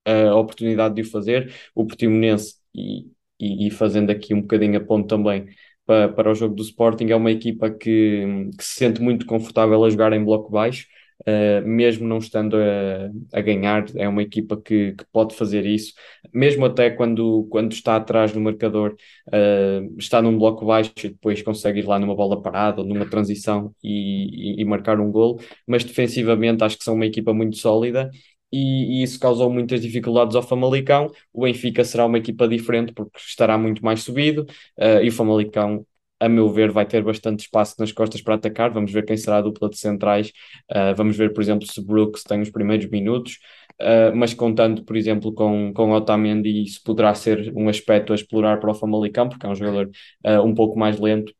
a oportunidade de o fazer. O Portimonense, e, e, e fazendo aqui um bocadinho a ponto também para, para o jogo do Sporting, é uma equipa que, que se sente muito confortável a jogar em bloco baixo. Uh, mesmo não estando a, a, ganhar, é uma equipa que, que, pode fazer isso, mesmo até quando, quando está atrás do marcador, uh, está num bloco baixo e depois consegue ir lá numa bola parada ou numa transição e, e, e marcar um gol, mas defensivamente acho que são uma equipa muito sólida e, e, isso causou muitas dificuldades ao Famalicão. O Benfica será uma equipa diferente porque estará muito mais subido uh, e o Famalicão a meu ver, vai ter bastante espaço nas costas para atacar. Vamos ver quem será a dupla de centrais. Uh, vamos ver, por exemplo, se Brooks tem os primeiros minutos. Uh, mas contando, por exemplo, com, com Otamendi, isso poderá ser um aspecto a explorar para o Famalicão, porque é um jogador uh, um pouco mais lento.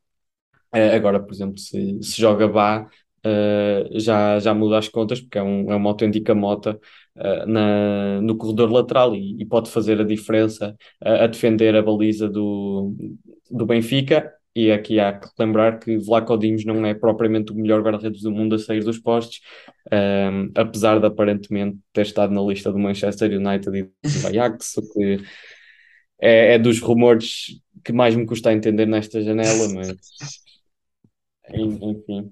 Uh, agora, por exemplo, se, se joga Bá, já, já muda as contas, porque é, um, é uma autêntica mota na, no corredor lateral e, e pode fazer a diferença a defender a baliza do, do Benfica e aqui há que lembrar que Vlaco Dimos não é propriamente o melhor guarda-redes do mundo a sair dos postes, um, apesar de aparentemente ter estado na lista do Manchester United e do *laughs* Ajax, o que é, é, dos rumores que mais me custa entender nesta janela, mas *laughs* enfim.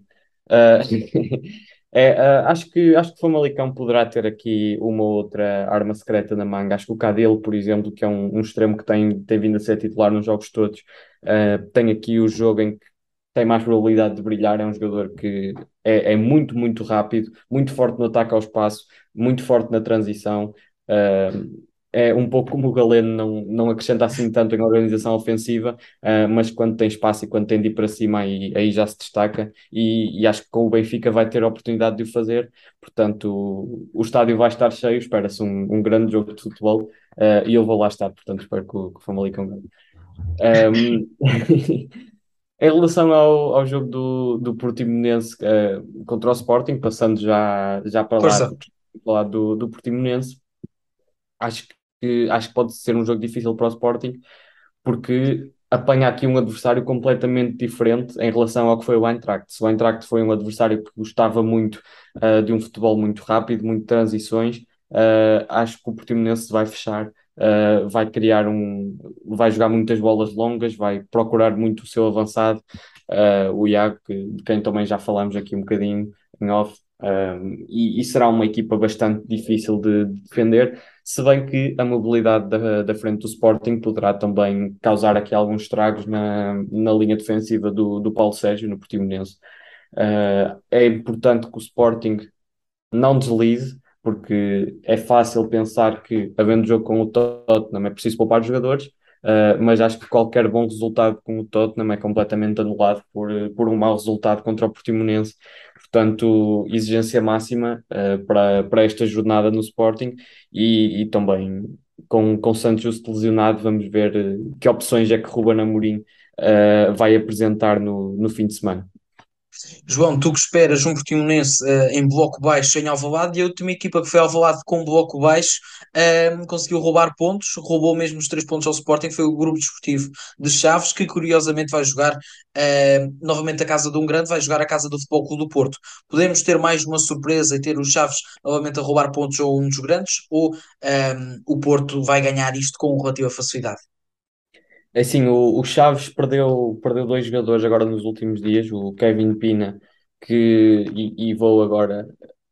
Uh, *laughs* é, uh, acho que acho que o Famalicão poderá ter aqui uma outra arma secreta na manga. Acho que o Cadelo, por exemplo, que é um, um extremo que tem, tem vindo a ser titular nos jogos todos, uh, tem aqui o jogo em que tem mais probabilidade de brilhar. É um jogador que é, é muito, muito rápido, muito forte no ataque ao espaço, muito forte na transição. Uh, é um pouco como o Galeno não, não acrescenta assim tanto em organização ofensiva, uh, mas quando tem espaço e quando tem de ir para cima aí, aí já se destaca. E, e, acho que com o Benfica vai ter a oportunidade de o fazer, portanto o, o estádio vai estar cheio, espera-se um, um, grande jogo de futebol uh, e eu vou lá estar, portanto espero que o, que o Famalicão ganhe. Um, *laughs* Em relação ao, ao jogo do, do Portimonense uh, contra o Sporting, passando já, já para lá, para lá do, do Portimonense, acho que, acho que pode ser um jogo difícil para o Sporting, porque apanha aqui um adversário completamente diferente em relação ao que foi o Eintracht. Se o Eintracht foi um adversário que gostava muito uh, de um futebol muito rápido, muito transições, uh, acho que o Portimonense vai fechar, uh, vai criar um, vai jogar muitas bolas longas, vai procurar muito o seu avançado, o Iago, de quem também já falámos aqui um bocadinho em off, e, e, será uma equipa bastante difícil de, de, defender, se bem que a mobilidade da, da frente do Sporting poderá também causar aqui alguns estragos na, na linha defensiva do, do Paulo Sérgio, no Portimonense. Uh, é importante que o Sporting não deslize, porque é fácil pensar que, havendo jogo com o Tottenham, é preciso poupar os jogadores, Uh, mas acho que qualquer bom resultado com o Tottenham é completamente anulado por, por um mau resultado contra o Portimonense. Portanto, exigência máxima uh, para, para esta jornada no Sporting e, e também com, com Santos Justo lesionado, vamos ver uh, que opções é que Ruben Amorim vai apresentar no, no fim de semana.
João, tu que esperas um Portimonense uh, em bloco baixo em Alvalade e a última equipa que foi Alvalade com bloco baixo uh, conseguiu roubar pontos, roubou mesmo os três pontos ao Sporting, foi o Grupo Desportivo de Chaves, que curiosamente vai jogar uh, novamente a casa de um grande, vai jogar a casa do Futebol Clube do Porto. Podemos ter mais uma surpresa e ter os Chaves novamente a roubar pontos a um dos grandes ou o Porto vai ganhar isto com relativa facilidade?
É assim, o, o Chaves perdeu, perdeu dois jogadores agora nos últimos dias, o Kevin Pina, que, e, e vou agora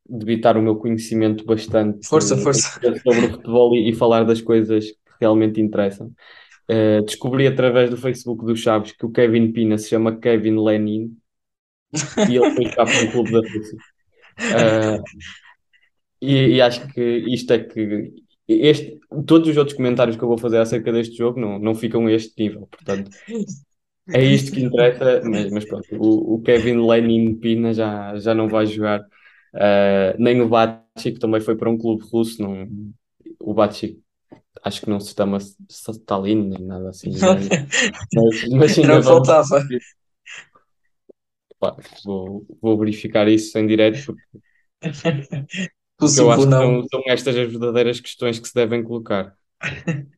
debitar o meu conhecimento bastante
força, força.
sobre o futebol e, e, falar das coisas que realmente interessam. Uh, descobri através do Facebook do Chaves que o Kevin Pina se chama Kevin Lenin e ele foi cá para o clube da Rússia. Uh, *laughs* e, e, acho que isto é que este, todos os outros comentários que eu vou fazer acerca deste jogo não, não ficam a este nível, portanto é isto que interessa, mas, mas pronto, o, o, Kevin Lenin Pina já, já não vai jogar, uh, nem o que também foi para um clube russo, não, o Batchi acho que não se chama Stalin nem nada assim,
mas, mas não faltava.
Vou, vou verificar isso em direto porque Eu acho que são, são estas as verdadeiras questões que se devem colocar. *laughs*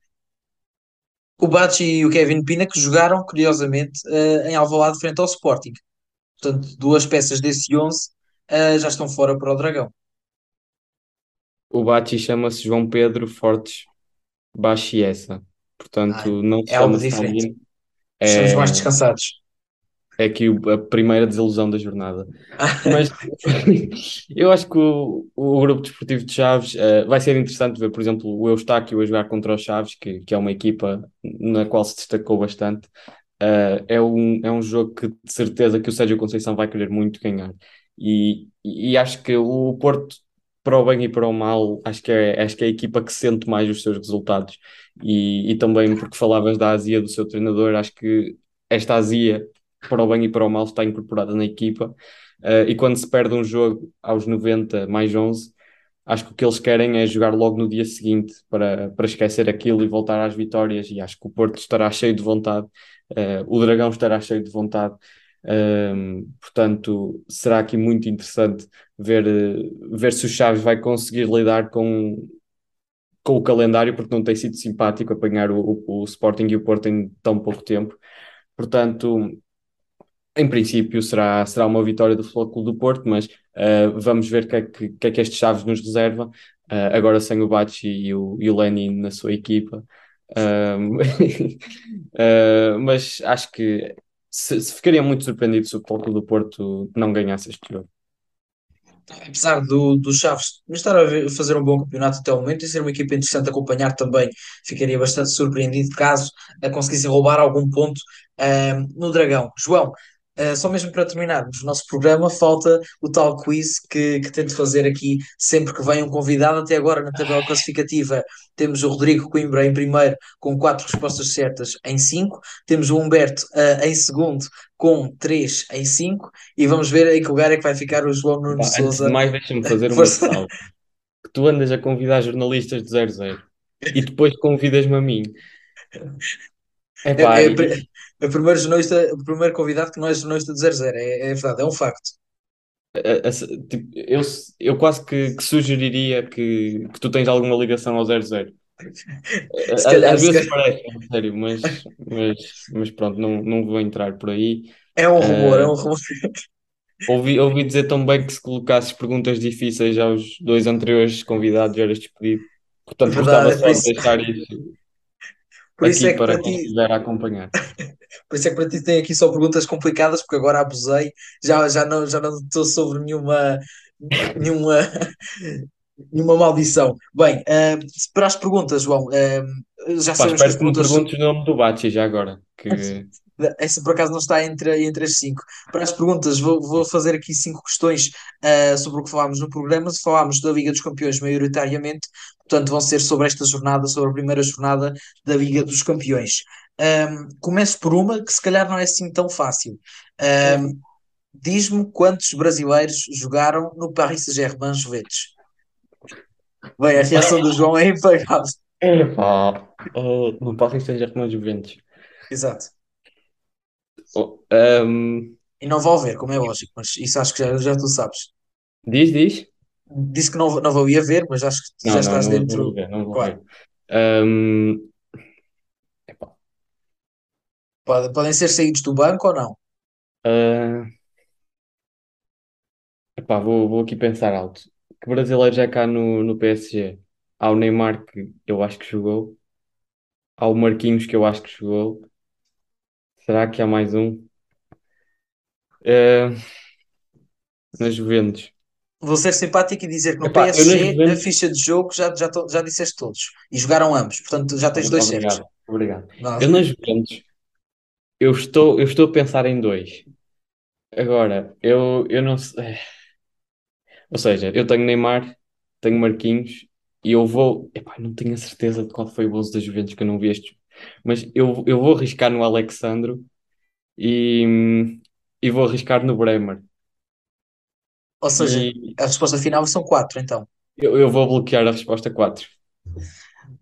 o Bachi e o Kevin Pina que jogaram, curiosamente, uh, em Alvalade frente ao Sporting. Portanto, duas peças desse 11 uh, eh, já estão fora para o Dragão.
O Bachi chama-se João Pedro Fortes Bachiessa. Portanto, ah, não
é algo diferente. É... Estamos mais descansados
é aqui a primeira desilusão da jornada. Mas *laughs* eu acho que o, o grupo desportivo de Chaves uh, vai ser interessante ver, por exemplo, o Eustáquio a jogar contra o Chaves, que, que é uma equipa na qual se destacou bastante. Uh, é, um, é um jogo que de certeza que o Sérgio Conceição vai querer muito ganhar. E, e acho que o Porto, para o bem e para o mal, acho que é, acho que é a equipa que sente mais os seus resultados. E, e também porque falavas da azia do seu treinador, acho que esta azia para o bem e para o mal está incorporada na equipa. Uh, e quando se perde um jogo aos 90 mais 11, Acho que o que eles querem é jogar logo no dia seguinte para, para esquecer aquilo e voltar às vitórias. E acho que o Porto estará cheio de vontade, uh, o Dragão estará cheio de vontade. Um, portanto, será aqui muito interessante ver, ver se o Chaves vai conseguir lidar com, com o calendário, porque não tem sido simpático apanhar o, o, o Sporting e o Porto em tão pouco tempo. Portanto, em princípio será, será uma vitória do Futebol do Porto, mas uh, vamos ver o que, é que, que, é que este Chaves nos reserva, uh, agora sem o Bachi e o, e o Lenin na sua equipa. Uh, *laughs* mas acho que se, se ficaria muito surpreendido se o Futebol do Porto não ganhasse este jogo
apesar do, do Chaves estar a ver, fazer um bom campeonato até o momento e ser uma equipa interessante acompanhar também, ficaria bastante surpreendido caso a conseguisse roubar algum ponto no Dragão. João, Uh, só mesmo para terminarmos o nosso programa, falta o tal quiz que, que tento fazer aqui sempre que vem um convidado. Até agora, na tabela classificativa, temos o Rodrigo Coimbra em primeiro, com quatro respostas certas em cinco. Temos o Humberto uh, em segundo, com três em cinco. E vamos ver em que lugar é que vai ficar o João Nuno Souza. Antes
de mais, deixa-me fazer uma ressalva. que tu andas a convidar jornalistas de 00 e depois convidas-me a mim. *laughs*
Epá, é, é, o primeiro jornalista, o primeiro convidado que não é jornalista de 00, é, é verdade, é um facto.
Tipo, eu, eu quase que, que sugeriria que, que tu tens alguma ligação ao 00. *laughs* Calhar, Às vezes parece, sério, mas, mas, mas pronto, não, não vou entrar por aí.
É um rumor, uh, é um rumor. *laughs*
Ouvi, ouvi dizer também que se colocasses perguntas difíceis aos dois anteriores convidados eras despedido. Portanto, Verdade, gostava só de deixar isso por isso é que para, para ti... a acompanhar. *laughs*
por isso é que para ti tem aqui só perguntas complicadas, porque agora abusei, já, já, não, já não estou sobre nenhuma, nenhuma, *laughs* nenhuma maldição. Bem, uh, para as perguntas, João, uh, já
sabemos que as perguntas... me perguntes o nome do Bachi já agora. Que...
Essa por acaso não está entre, entre as cinco. Para as perguntas, vou, vou fazer aqui cinco questões uh, sobre o que falámos no programa. Falámos da Liga dos Campeões maioritariamente, portanto, vão ser sobre esta jornada, sobre a primeira jornada da Liga dos Campeões. Um, começo por uma que se calhar não é assim tão fácil. Um, Diz-me quantos brasileiros jogaram no Paris Saint-Germain Juventus? Bem, a reação do João é impagável.
Epá, uh, no Paris Saint-Germain Juventus.
Exato.
Oh, um...
E não vou ver, como é lógico, mas isso acho que já, já tu sabes.
Diz, diz.
Disse que não, não vou ir ver, mas acho que não, já não, estás não, dentro.
Ver, não vou claro. ver. Um...
Pode, podem ser saídos do banco ou não?
Uh... Epá, vou, vou aqui pensar alto. Que brasileiro já cá no, no PSG? Há o Neymar, que eu acho que jogou. Há o Marquinhos, que eu acho que jogou. Será que há mais um? Uh, na Juventus.
Vou ser simpático e dizer que no Epá, PSG, na ficha de jogo, já, já, já disseste todos. E jogaram ambos, portanto já tens dois
obrigado, certos. Obrigado. Eu na Juventus, eu estou, eu estou a pensar em dois. Agora, eu, eu não sei. Ou seja, eu tenho Neymar, tenho Marquinhos e eu vou. Epá, não tenho a certeza de qual foi o 11 da Juventus que eu não vi estes mas eu, eu vou arriscar no Alexandro e, e vou arriscar no Bremer.
Ou seja, e... a resposta final são 4, então.
Eu, eu vou bloquear a resposta 4.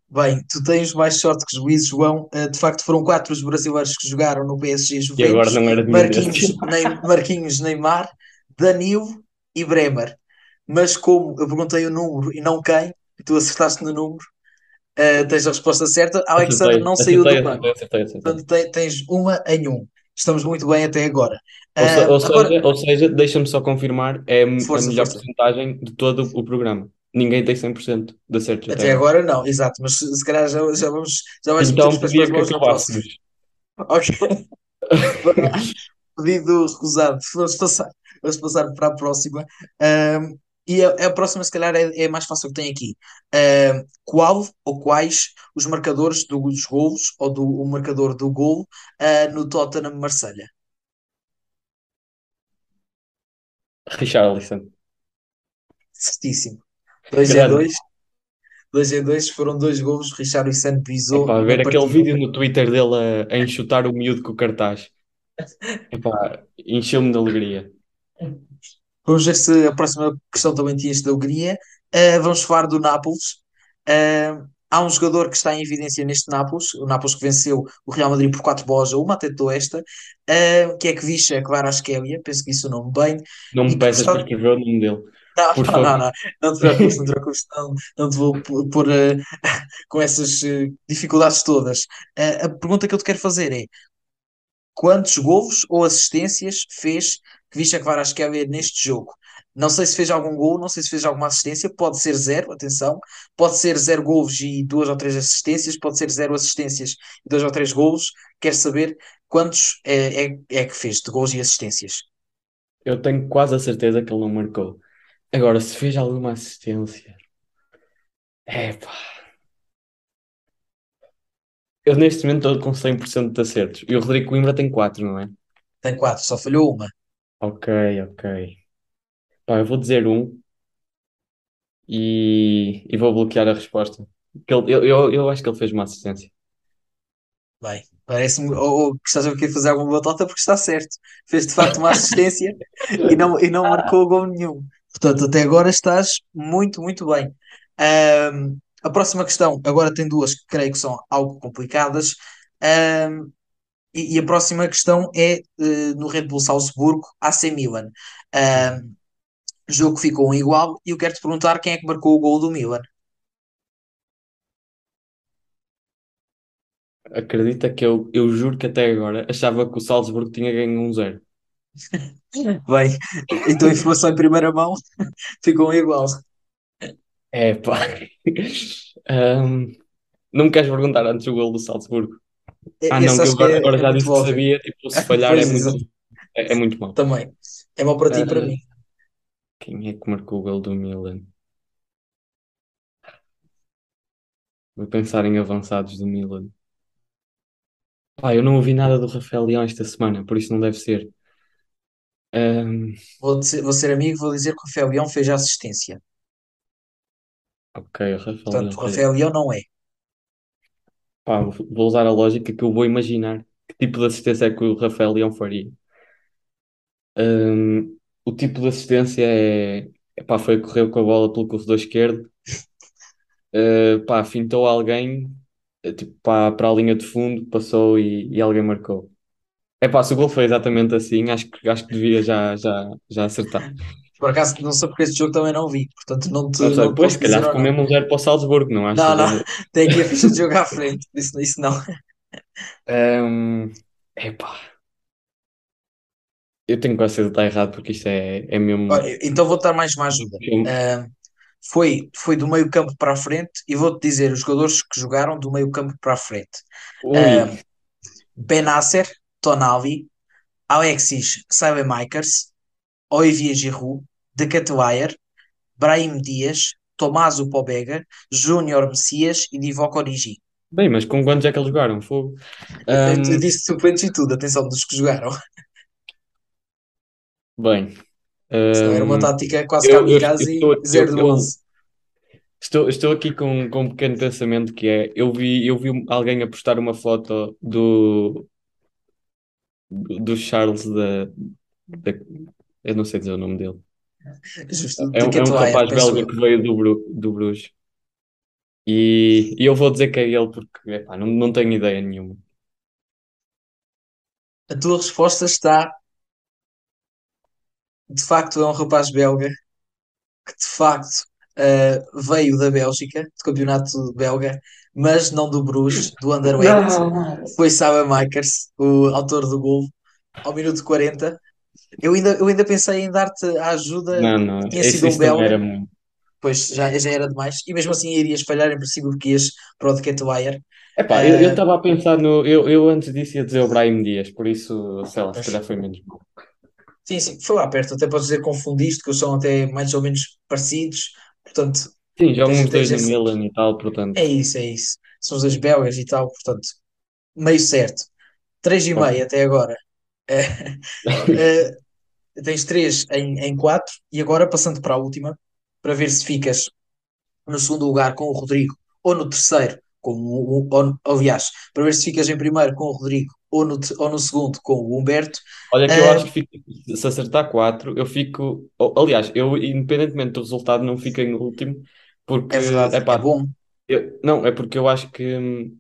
Bem, tu tens mais sorte que juízes, João. Uh, de facto, foram quatro os brasileiros que jogaram no PSG
Juventus. E agora não era de
Marquinhos, *laughs* Ney, Marquinhos, Neymar, Danilo e Bremer. Mas como eu perguntei o número e não quem, tu acertaste no número, uh, tens a resposta certa. Alexandre não saiu do banco. Portanto, tens uma em um. Estamos muito bem até agora.
Uh, ou agora... seja, ou seja deixa-me só confirmar, é força, a melhor porcentagem de todo o programa. Ninguém tem 100% de acertos.
Até, até agora não, exato, mas se, calhar já, já vamos já vais
então, podia que acabássemos.
Ok. *laughs* Pedido recusado. Vamos passar, vamos passar para a próxima. Um, e a, a, próxima, se calhar, é, é mais fácil que tem aqui. Uh, qual ou quais os marcadores dos golos ou do o marcador do gol uh, no Tottenham Marselha?
Richarlison.
Certíssimo. 2 a 2. 2 a 2 foram dois golos. Richarlison pisou.
Epá, ver aquele vídeo no Twitter dele a, a enxutar o miúdo com o cartaz. encheu-me de alegria. *laughs*
Vamos ver se a próxima questão também tinha esta alegria. Uh, vamos falar do Nápoles. Uh, há um jogador que está em evidência neste Nápoles, o Nápoles que venceu o Real Madrid por 4 bolas a uma, até esta, uh, que é Kvisha Kvaratskhelia, penso que isso o nome bem.
Não me peças para escrever o nome dele.
Não, não, não, não, não te preocupes, não te *laughs* preocupes, não, não te vou pôr uh, *laughs* com essas uh, dificuldades todas. Uh, a pergunta que eu te quero fazer é: quantos golos ou assistências fez Kvisha Kvaratskhelia neste jogo? Não sei se fez algum gol, não sei se fez alguma assistência, pode ser zero, atenção, pode ser zero golos e duas ou três assistências, pode ser zero assistências e dois ou três golos. Quero saber quantos é, é, é que fez de golos e assistências.
Eu tenho quase a certeza que ele não marcou. Agora, se fez alguma assistência. É pá. Eu neste momento estou com 100% de acertos. E o Rodrigo Coimbra tem 4, não é?
Tem 4, só falhou uma.
Ok, ok. Pá, eu vou dizer um e, e vou bloquear a resposta. Que ele- eu, eu, eu acho que ele fez uma assistência.
Bem, parece-me ou, ou que estás a querer fazer alguma batota porque está certo. Fez de facto uma assistência *laughs* e não, e não marcou gol nenhum. Portanto, até agora estás muito, muito bem. Ahm, a próxima questão, agora tem duas que creio que são algo complicadas. Ahm, e, e a próxima questão é eh, no Red Bull Salzburgo, AC Milan. Ahm, jogo que ficou um igual e eu quero te perguntar quem é que marcou o gol do Milan.
Acredita que eu, eu juro que até agora achava que o Salzburgo tinha ganho um zero. *laughs*
Bem, então informação em primeira mão *laughs* ficou um igual.
É pá. Ahm, não me queres perguntar antes o gol do Salzburgo? Ah, não,
Esse
que eu agora,
é,
agora
é
já disse que sabia, tipo, se falhar é muito, é, é muito mau.
Também. É mau para ti e para
Ah,
mim.
quem é que marcou o gol do Milan? Vou pensar em avançados do Milan. Pá, eu não ouvi nada do Rafael Leão esta semana, por isso não deve ser. Ahm,
Vou, dizer- vou ser amigo, vou dizer que o Rafael Leão fez a assistência.
Ok, Rafael
Portanto,
Leão.
Rafael Leão não é.
Pá, vou usar a lógica que eu vou imaginar que tipo de assistência é que o Rafael Leão faria. Ahm, o tipo de assistência é, pá, foi correr com a bola pelo corredor esquerdo, uh, *laughs* pá, fintou alguém, eh, tipo, para a linha de fundo, passou e, e alguém marcou. É pá, se o gol foi exatamente assim, acho que, acho que devia já, já, já acertar.
Por acaso, não sei porque este jogo também não vi. Portanto, não te,
Não sei,
não
pois, se calhar ficou mesmo um zero para o Salzburgo, não achas?
Não, não. *laughs* Tem aqui a ficha de jogo à frente. Isso, isso não.
Um, epá, eu tenho quase certeza que está errado porque isto é, é mesmo.
Então vou dar mais uma ajuda. Foi, foi do meio campo para a frente e vou-te dizer os jogadores que jogaram do meio campo para a frente.
Ui,
Ah, Benasser, Tonali, Alexis Olivier Giroud, De Ketelaere, Brahim Dias, Tomaso Pobega, Júnior Messias e Divock Origi.
bem, mas com quantos é que eles jogaram? Fogo. Um,
disse suplentes e tudo, atenção dos que jogaram.
bem,
Senão era uma
um,
tática quase kamikaze
estou,
e 0 de
eu, eu
11.
estou, estou aqui com, com um pequeno pensamento que é, eu vi, eu vi alguém a postar uma foto do, do Charles da, da, eu não sei dizer o nome dele.
Justo,
É, um- é um rapaz
penso
belga
eu.
que veio do, Bru, do Bruges. E, e eu vou dizer que é ele porque epá, não, não tenho ideia nenhuma.
A tua resposta está, de facto, é um rapaz belga que de facto eh, veio da Bélgica, do campeonato belga, mas não do Bruges, do Anderlecht. Foi Saelemaekers, o autor do gol, ao minuto 40. Eu ainda, eu ainda pensei em dar-te a ajuda
Não, não,
que tinha
isso,
sido um belga,
era muito.
pois já, já era demais, e mesmo assim irias falhar em princípio porque ias para o De Ketelaere.
Epá, eu
Eh,
estava a pensar no. Eu, eu antes disso ia dizer o Brahim Dias, por isso, sei lá, se calhar foi menos mal.
Sim, sim, foi lá perto. Até podes dizer confundiste, que são até mais ou menos parecidos. Portanto,
Sim, jogam
tens,
os dois no
esse...
Milan e tal, portanto.
É isso, é isso. São os dois belgas e tal, portanto, meio certo. Três e meio até agora. *laughs* Eh, eh, tens três em, em quatro e agora passando para a última, para ver se ficas no segundo lugar com o Rodrigo ou no terceiro, com o, ou, aliás, para ver se ficas em primeiro com o Rodrigo ou no, ou no segundo com o Humberto.
Olha que eu uh, acho que fico, se acertar quatro, eu fico. Aliás, eu, independentemente do resultado, não fico em último, porque
é, verdade,
epá,
é bom.
Eu, não, é porque eu acho que hum,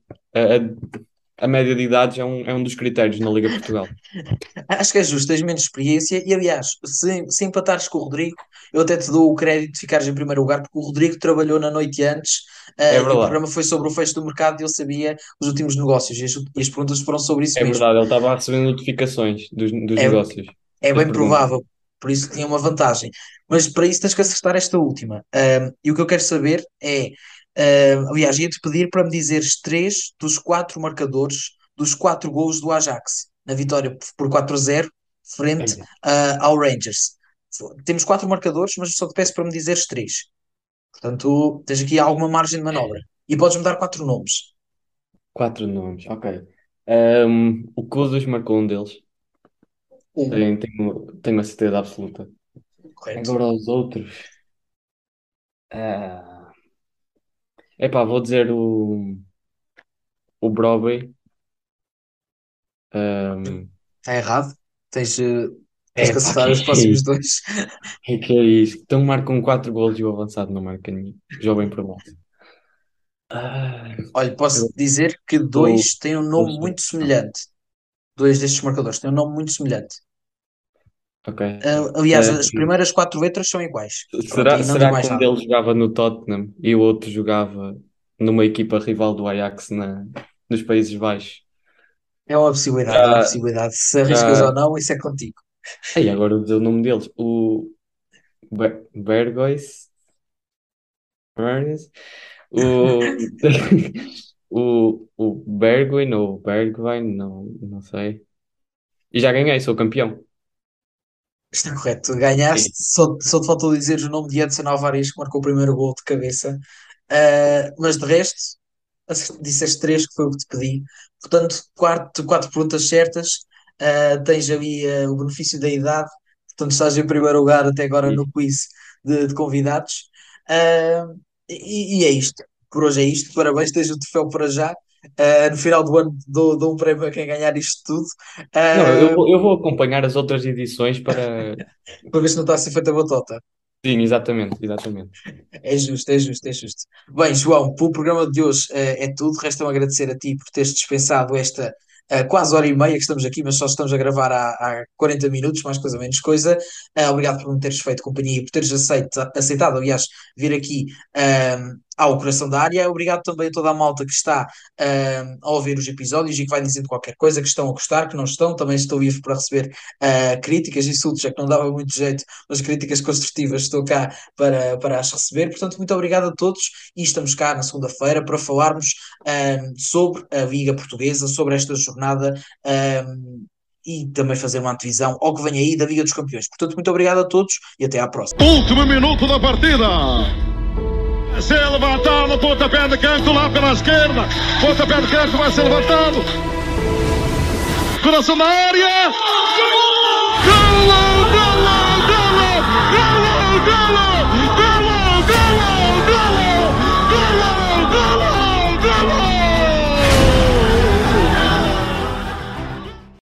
a, média de idades é um, é um dos critérios na Liga Portugal. *laughs*
Acho que é justo, tens menos experiência e, aliás, se, se empatares com o Rodrigo, eu até te dou o crédito de ficares em primeiro lugar, porque o Rodrigo trabalhou na noite antes uh, é e o programa foi sobre o fecho do mercado e ele sabia os últimos negócios e as, e as perguntas foram sobre isso
é
mesmo.
É verdade, ele estava a receber notificações dos, dos é, negócios.
É bem provável, por isso tinha uma vantagem. Mas para isso tens que acertar esta última. Um, e o que eu quero saber é Uh, aliás, ia-te pedir para me dizeres três dos quatro marcadores dos quatro gols do Ajax na vitória por 4-0 frente uh, ao Rangers. Temos quatro marcadores, mas só te peço para me dizeres três. Portanto, tens aqui alguma margem de manobra. E podes-me dar quatro nomes.
Quatro nomes, ok. Um, o Kudus marcou um deles. Um. Tenho, tenho, tenho a certeza absoluta. Correto. Agora os outros. Uh... Epá, vou dizer o, o Broadway. Um,
Está errado. Tens, eh, tens que acertar os próximos dois.
é que é isto. Então marcam 4 golos e o avançado não marca nenhum. Jovem promessa.
Ah, Olha, posso dizer que dois têm um nome muito semelhante. Dois destes marcadores têm um nome muito semelhante. Ah, aliás, as primeiras quatro letras são iguais.
Será,
e
será que um deles jogava no Tottenham e o outro jogava numa equipa rival do Ajax na, nos Países Baixos?
É uma possibilidade, é uma possibilidade. Se arriscas
já-
ou não, isso é contigo.
Ei, agora o nome deles. O Ber- Bergois. Bergois? O, *laughs* *laughs* o, o Bergwijn ou Bergwijn, não, não sei. E já ganhei, sou campeão.
Está correto. Ganhaste, só, só te faltou dizer o nome de Edson Alvarez, que marcou o primeiro gol de cabeça. Ah, mas de resto, disseste três, que foi o que te pedi. Portanto, quatro, quatro perguntas certas. Ah, tens ali ah, o benefício da idade. Portanto, estás em primeiro lugar até agora no quiz de, de convidados. E, e é isto. Por hoje é isto. Parabéns, tens o troféu para já. Ah, no final do ano dou, dou um prémio a quem ganhar isto tudo.
Não, eu, vou- eu vou acompanhar as outras edições para. *laughs*
para ver se não está a ser feita batota.
Sim, exatamente, exatamente.
É justo, é justo, é justo. Bem, João, para o programa de hoje eh, é tudo. Resta-me agradecer a ti por teres dispensado esta eh, quase hora e meia que estamos aqui, mas só estamos a gravar há, há 40 minutos, mais coisa menos coisa. Eh, obrigado por me teres feito companhia e por teres aceita- aceitado, aliás, vir aqui ehm, ao coração da área. Obrigado também a toda a malta que está ehm, a ouvir os episódios e que vai dizendo qualquer coisa, que estão a gostar, que não estão. Também estou vivo para receber eh, críticas, insultos, já que não dava muito jeito, mas críticas construtivas estou cá para, para as receber. Portanto, muito obrigado a todos e estamos cá na segunda-feira para falarmos ahm, sobre a Liga Portuguesa, sobre esta jornada e também fazer uma antevisão ao que vem aí da Liga dos Campeões. Portanto, muito obrigado a todos e até à próxima.
Último minuto da partida. Se levantado, pontapé de canto lá pela esquerda. Pontapé de canto vai ser levantado. Coração da área. Golo! Golo! Golo! Golo! Golo!